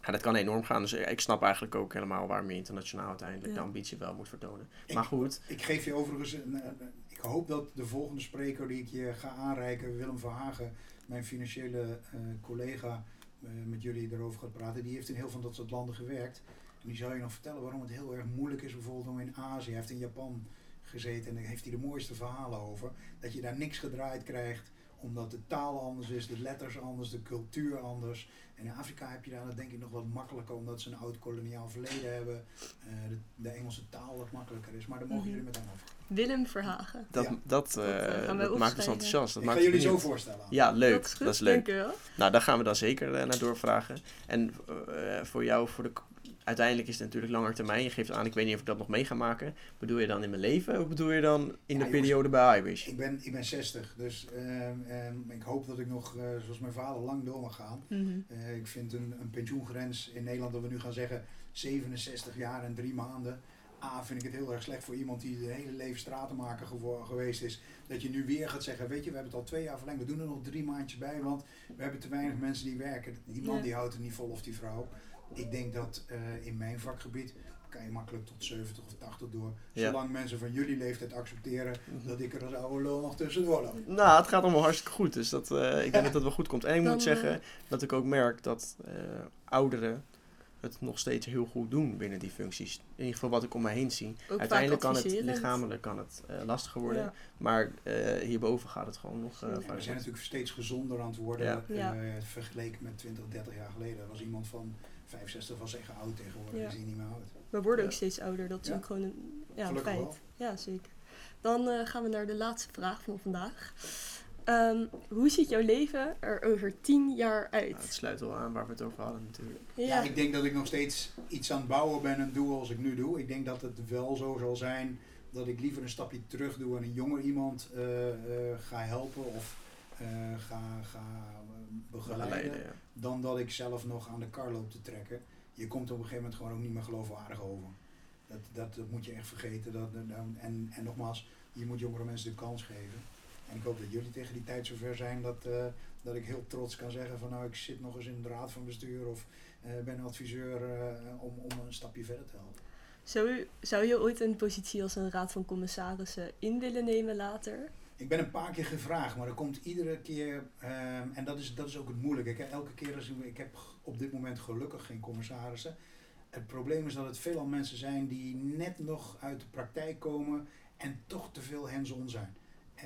ja, dat kan enorm gaan. Dus ik snap eigenlijk ook helemaal waarom je internationaal uiteindelijk de ambitie wel moet vertonen. Maar goed. Ik geef je overigens, een, ik hoop dat de volgende spreker die ik je ga aanreiken, Willem Verhagen, mijn financiële uh, collega, uh, met jullie erover gaat praten, die heeft in heel veel dat soort landen gewerkt. En die zal je nog vertellen waarom het heel erg moeilijk is, bijvoorbeeld om in Azië. Hij heeft in Japan gezeten en daar heeft hij de mooiste verhalen over. Dat je daar niks gedraaid krijgt omdat de taal anders is, de letters anders, de cultuur anders. En in Afrika heb je daar dat denk ik nog wat makkelijker, omdat ze een oud koloniaal verleden hebben. Uh, de, de, Engelse taal wat makkelijker is, maar daar mogen jullie met hem over. Willem Verhagen. Dat, ja. dat, uh, dat, dat maakt ons enthousiast. Dat ik maakt ga jullie zo voorstellen. Ja, leuk. Dat is, dat is leuk. Dank Nou, daar gaan we dan zeker uh, naar doorvragen. En voor jou, voor de uiteindelijk is het natuurlijk langer termijn. Je geeft aan, ik weet niet of ik dat nog mee ga maken. Bedoel je dan in mijn leven of bedoel je dan in ja, de periode bij iWish? Ik ben, ik ben 60, dus uh, ik hoop dat ik nog, uh, zoals mijn vader, lang door mag gaan. Mm -hmm. uh, ik vind een, een pensioengrens in Nederland, dat we nu gaan zeggen 67 jaar en drie maanden. A, vind ik het heel erg slecht voor iemand die de hele leven stratenmaker geweest is. Dat je nu weer gaat zeggen, weet je, we hebben het al twee jaar verlengd. We doen er nog drie maandjes bij, want we hebben te weinig mensen die werken. Die man ja. die houdt het niet vol of die vrouw. Ik denk dat uh, in mijn vakgebied kan je makkelijk tot 70 of 80 door. Ja. Zolang mensen van jullie leeftijd accepteren mm-hmm. dat ik er als oude lul nog tussendoor loop. Nou, het gaat allemaal hartstikke goed. Dus dat, uh, ik denk dat het wel goed komt. En ik Dan, moet zeggen uh, dat ik ook merk dat ouderen het nog steeds heel goed doen binnen die functies. In ieder geval wat ik om me heen zie. Ook Uiteindelijk kan het lichamelijk kan het, uh, lastiger worden. Ja. Maar uh, hierboven gaat het gewoon nog uh, ja, We zijn natuurlijk steeds gezonder aan het worden. Ja. vergeleken met 20, 30 jaar geleden. Er was iemand van 65 was echt oud tegenwoordig. Ja. Is hij niet meer oud. We worden ook steeds ouder. Dat is ook gewoon een, ja, een feit. Wel. Ja, zeker. Dan gaan we naar de laatste vraag van vandaag. Um, hoe ziet jouw leven er over tien jaar uit? Nou, het sluit wel aan waar we het over hadden natuurlijk. Ja. ja. ik denk dat ik nog steeds iets aan het bouwen ben en doe als ik nu doe. Ik denk dat het wel zo zal zijn dat ik liever een stapje terug doe en een jonger iemand uh, uh, ga helpen of uh, ga, ga begeleiden. begeleiden ja. Dan dat ik zelf nog aan de kar loop te trekken. Je komt op een gegeven moment gewoon ook niet meer geloofwaardig over. Dat, dat, dat moet je echt vergeten. Dat, en, en nogmaals, je moet jongere mensen de kans geven. En ik hoop dat jullie tegen die tijd zover zijn dat, uh, dat ik heel trots kan zeggen van nou ik zit nog eens in de raad van bestuur of uh, ben adviseur uh, om, om een stapje verder te helpen. Zou, zou je ooit een positie als een raad van commissarissen in willen nemen later? Ik ben een paar keer gevraagd, maar er komt iedere keer, um, en dat is, dat is ook het moeilijke. Ik, elke keer als ik, ik heb op dit moment gelukkig geen commissarissen. Het probleem is dat het veelal mensen zijn die net nog uit de praktijk komen en toch te veel hands-on zijn.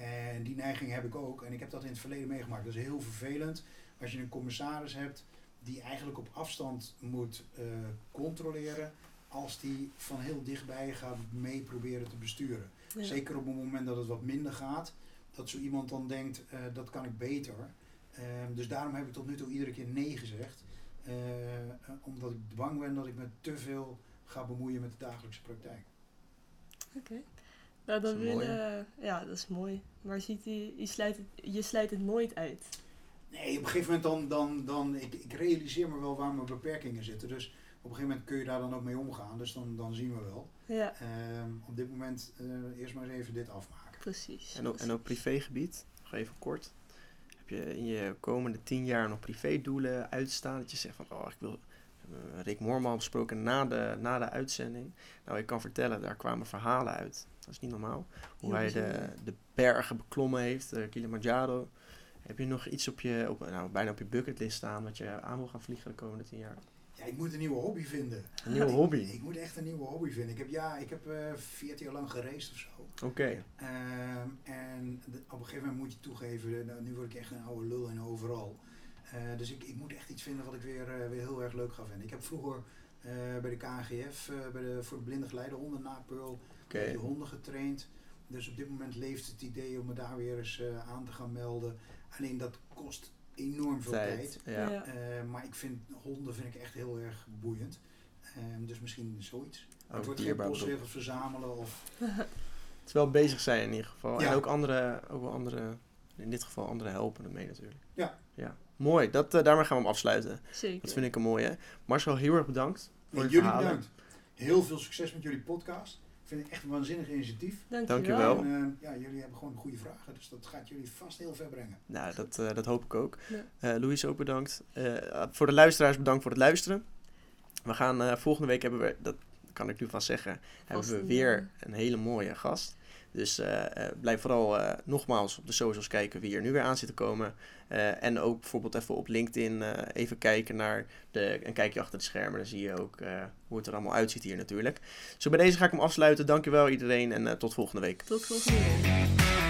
En die neiging heb ik ook. En ik heb dat in het verleden meegemaakt. Dat is heel vervelend als je een commissaris hebt die eigenlijk op afstand moet uh, controleren. als die van heel dichtbij gaat mee proberen te besturen. Ja. Zeker op het moment dat het wat minder gaat, dat zo iemand dan denkt, eh, dat kan ik beter. Ehm, dus daarom heb ik tot nu toe iedere keer nee gezegd. Eh, eh, omdat ik bang ben dat ik me te veel ga bemoeien met de dagelijkse praktijk. Oké. Nou, dan Dat willen... Ja, dat is mooi. Maar ziet hij, je, sluit het, je sluit het nooit uit. Nee, op een gegeven moment dan, dan, dan ik, ik realiseer me wel waar mijn beperkingen zitten. Dus op een gegeven moment kun je daar dan ook mee omgaan. Dus dan, dan zien we wel. Ja, Ehm, op dit moment eh, eerst maar eens even dit afmaken. precies. En ook, en ook privégebied, nog even kort. Heb je in je komende tien jaar nog privédoelen uitstaan? Dat je zegt van, oh, ik wil... we hebben Rick Moorman besproken na de, na de uitzending. Nou, ik kan vertellen, daar kwamen verhalen uit. Dat is niet normaal. Hoe hij de, de bergen beklommen heeft, de Kilimanjaro. Heb je nog iets op je, op, nou, bijna op je bucketlist staan wat je aan wil gaan vliegen de komende tien jaar? Ja, ik moet een nieuwe hobby vinden. Een nieuwe hobby. Ik moet echt een nieuwe hobby vinden. Ik heb, ja, ik heb eh 14 jaar lang gereisd of zo. Oké, Ehm, en de- op een gegeven moment moet je toegeven, nou, nu word ik echt een oude lul en overal. Eh, dus ik, ik moet echt iets vinden wat ik weer, eh, weer heel erg leuk ga vinden. Ik heb vroeger eh, bij de KNGF, eh, bij de, voor de blinde geleidehonden na Pearl, oké. die honden getraind. Dus op dit moment leeft het idee om me daar weer eens eh, aan te gaan melden. Alleen dat kost enorm veel tijd. Tijd, ja. Eh, maar ik vind honden vind ik echt heel erg boeiend. Ehm, dus misschien zoiets. Het wordt geen postzegels verzamelen of *laughs* Het is wel bezig zijn in ieder geval. Ja. En ook andere, ook wel andere, in dit geval andere helpen ermee natuurlijk. Ja. ja. Mooi, dat, eh, daarmee gaan we hem afsluiten. Zeker. Dat vind ik een mooie. Marcel, heel erg bedankt voor je jullie verhalen. bedankt. Heel veel succes met jullie podcast. Ik vind het echt een waanzinnig initiatief. Dankjewel. En, eh, ja, jullie hebben gewoon goede vragen, dus dat gaat jullie vast heel ver brengen. Nou, dat, eh, dat hoop ik ook. Ja. Eh Louise ook bedankt. Eh, voor de luisteraars bedankt voor het luisteren. We gaan eh, volgende week hebben we, dat kan ik nu van zeggen, hebben we weer een hele mooie gast. Dus eh, eh, blijf vooral eh, nogmaals op de socials kijken wie er nu weer aan zit te komen. En ook bijvoorbeeld even op LinkedIn even kijken naar de, een kijkje achter de schermen. Dan zie je ook hoe het er allemaal uitziet hier natuurlijk. Zo bij deze ga ik hem afsluiten. Dankjewel iedereen en tot volgende week. Tot volgende week.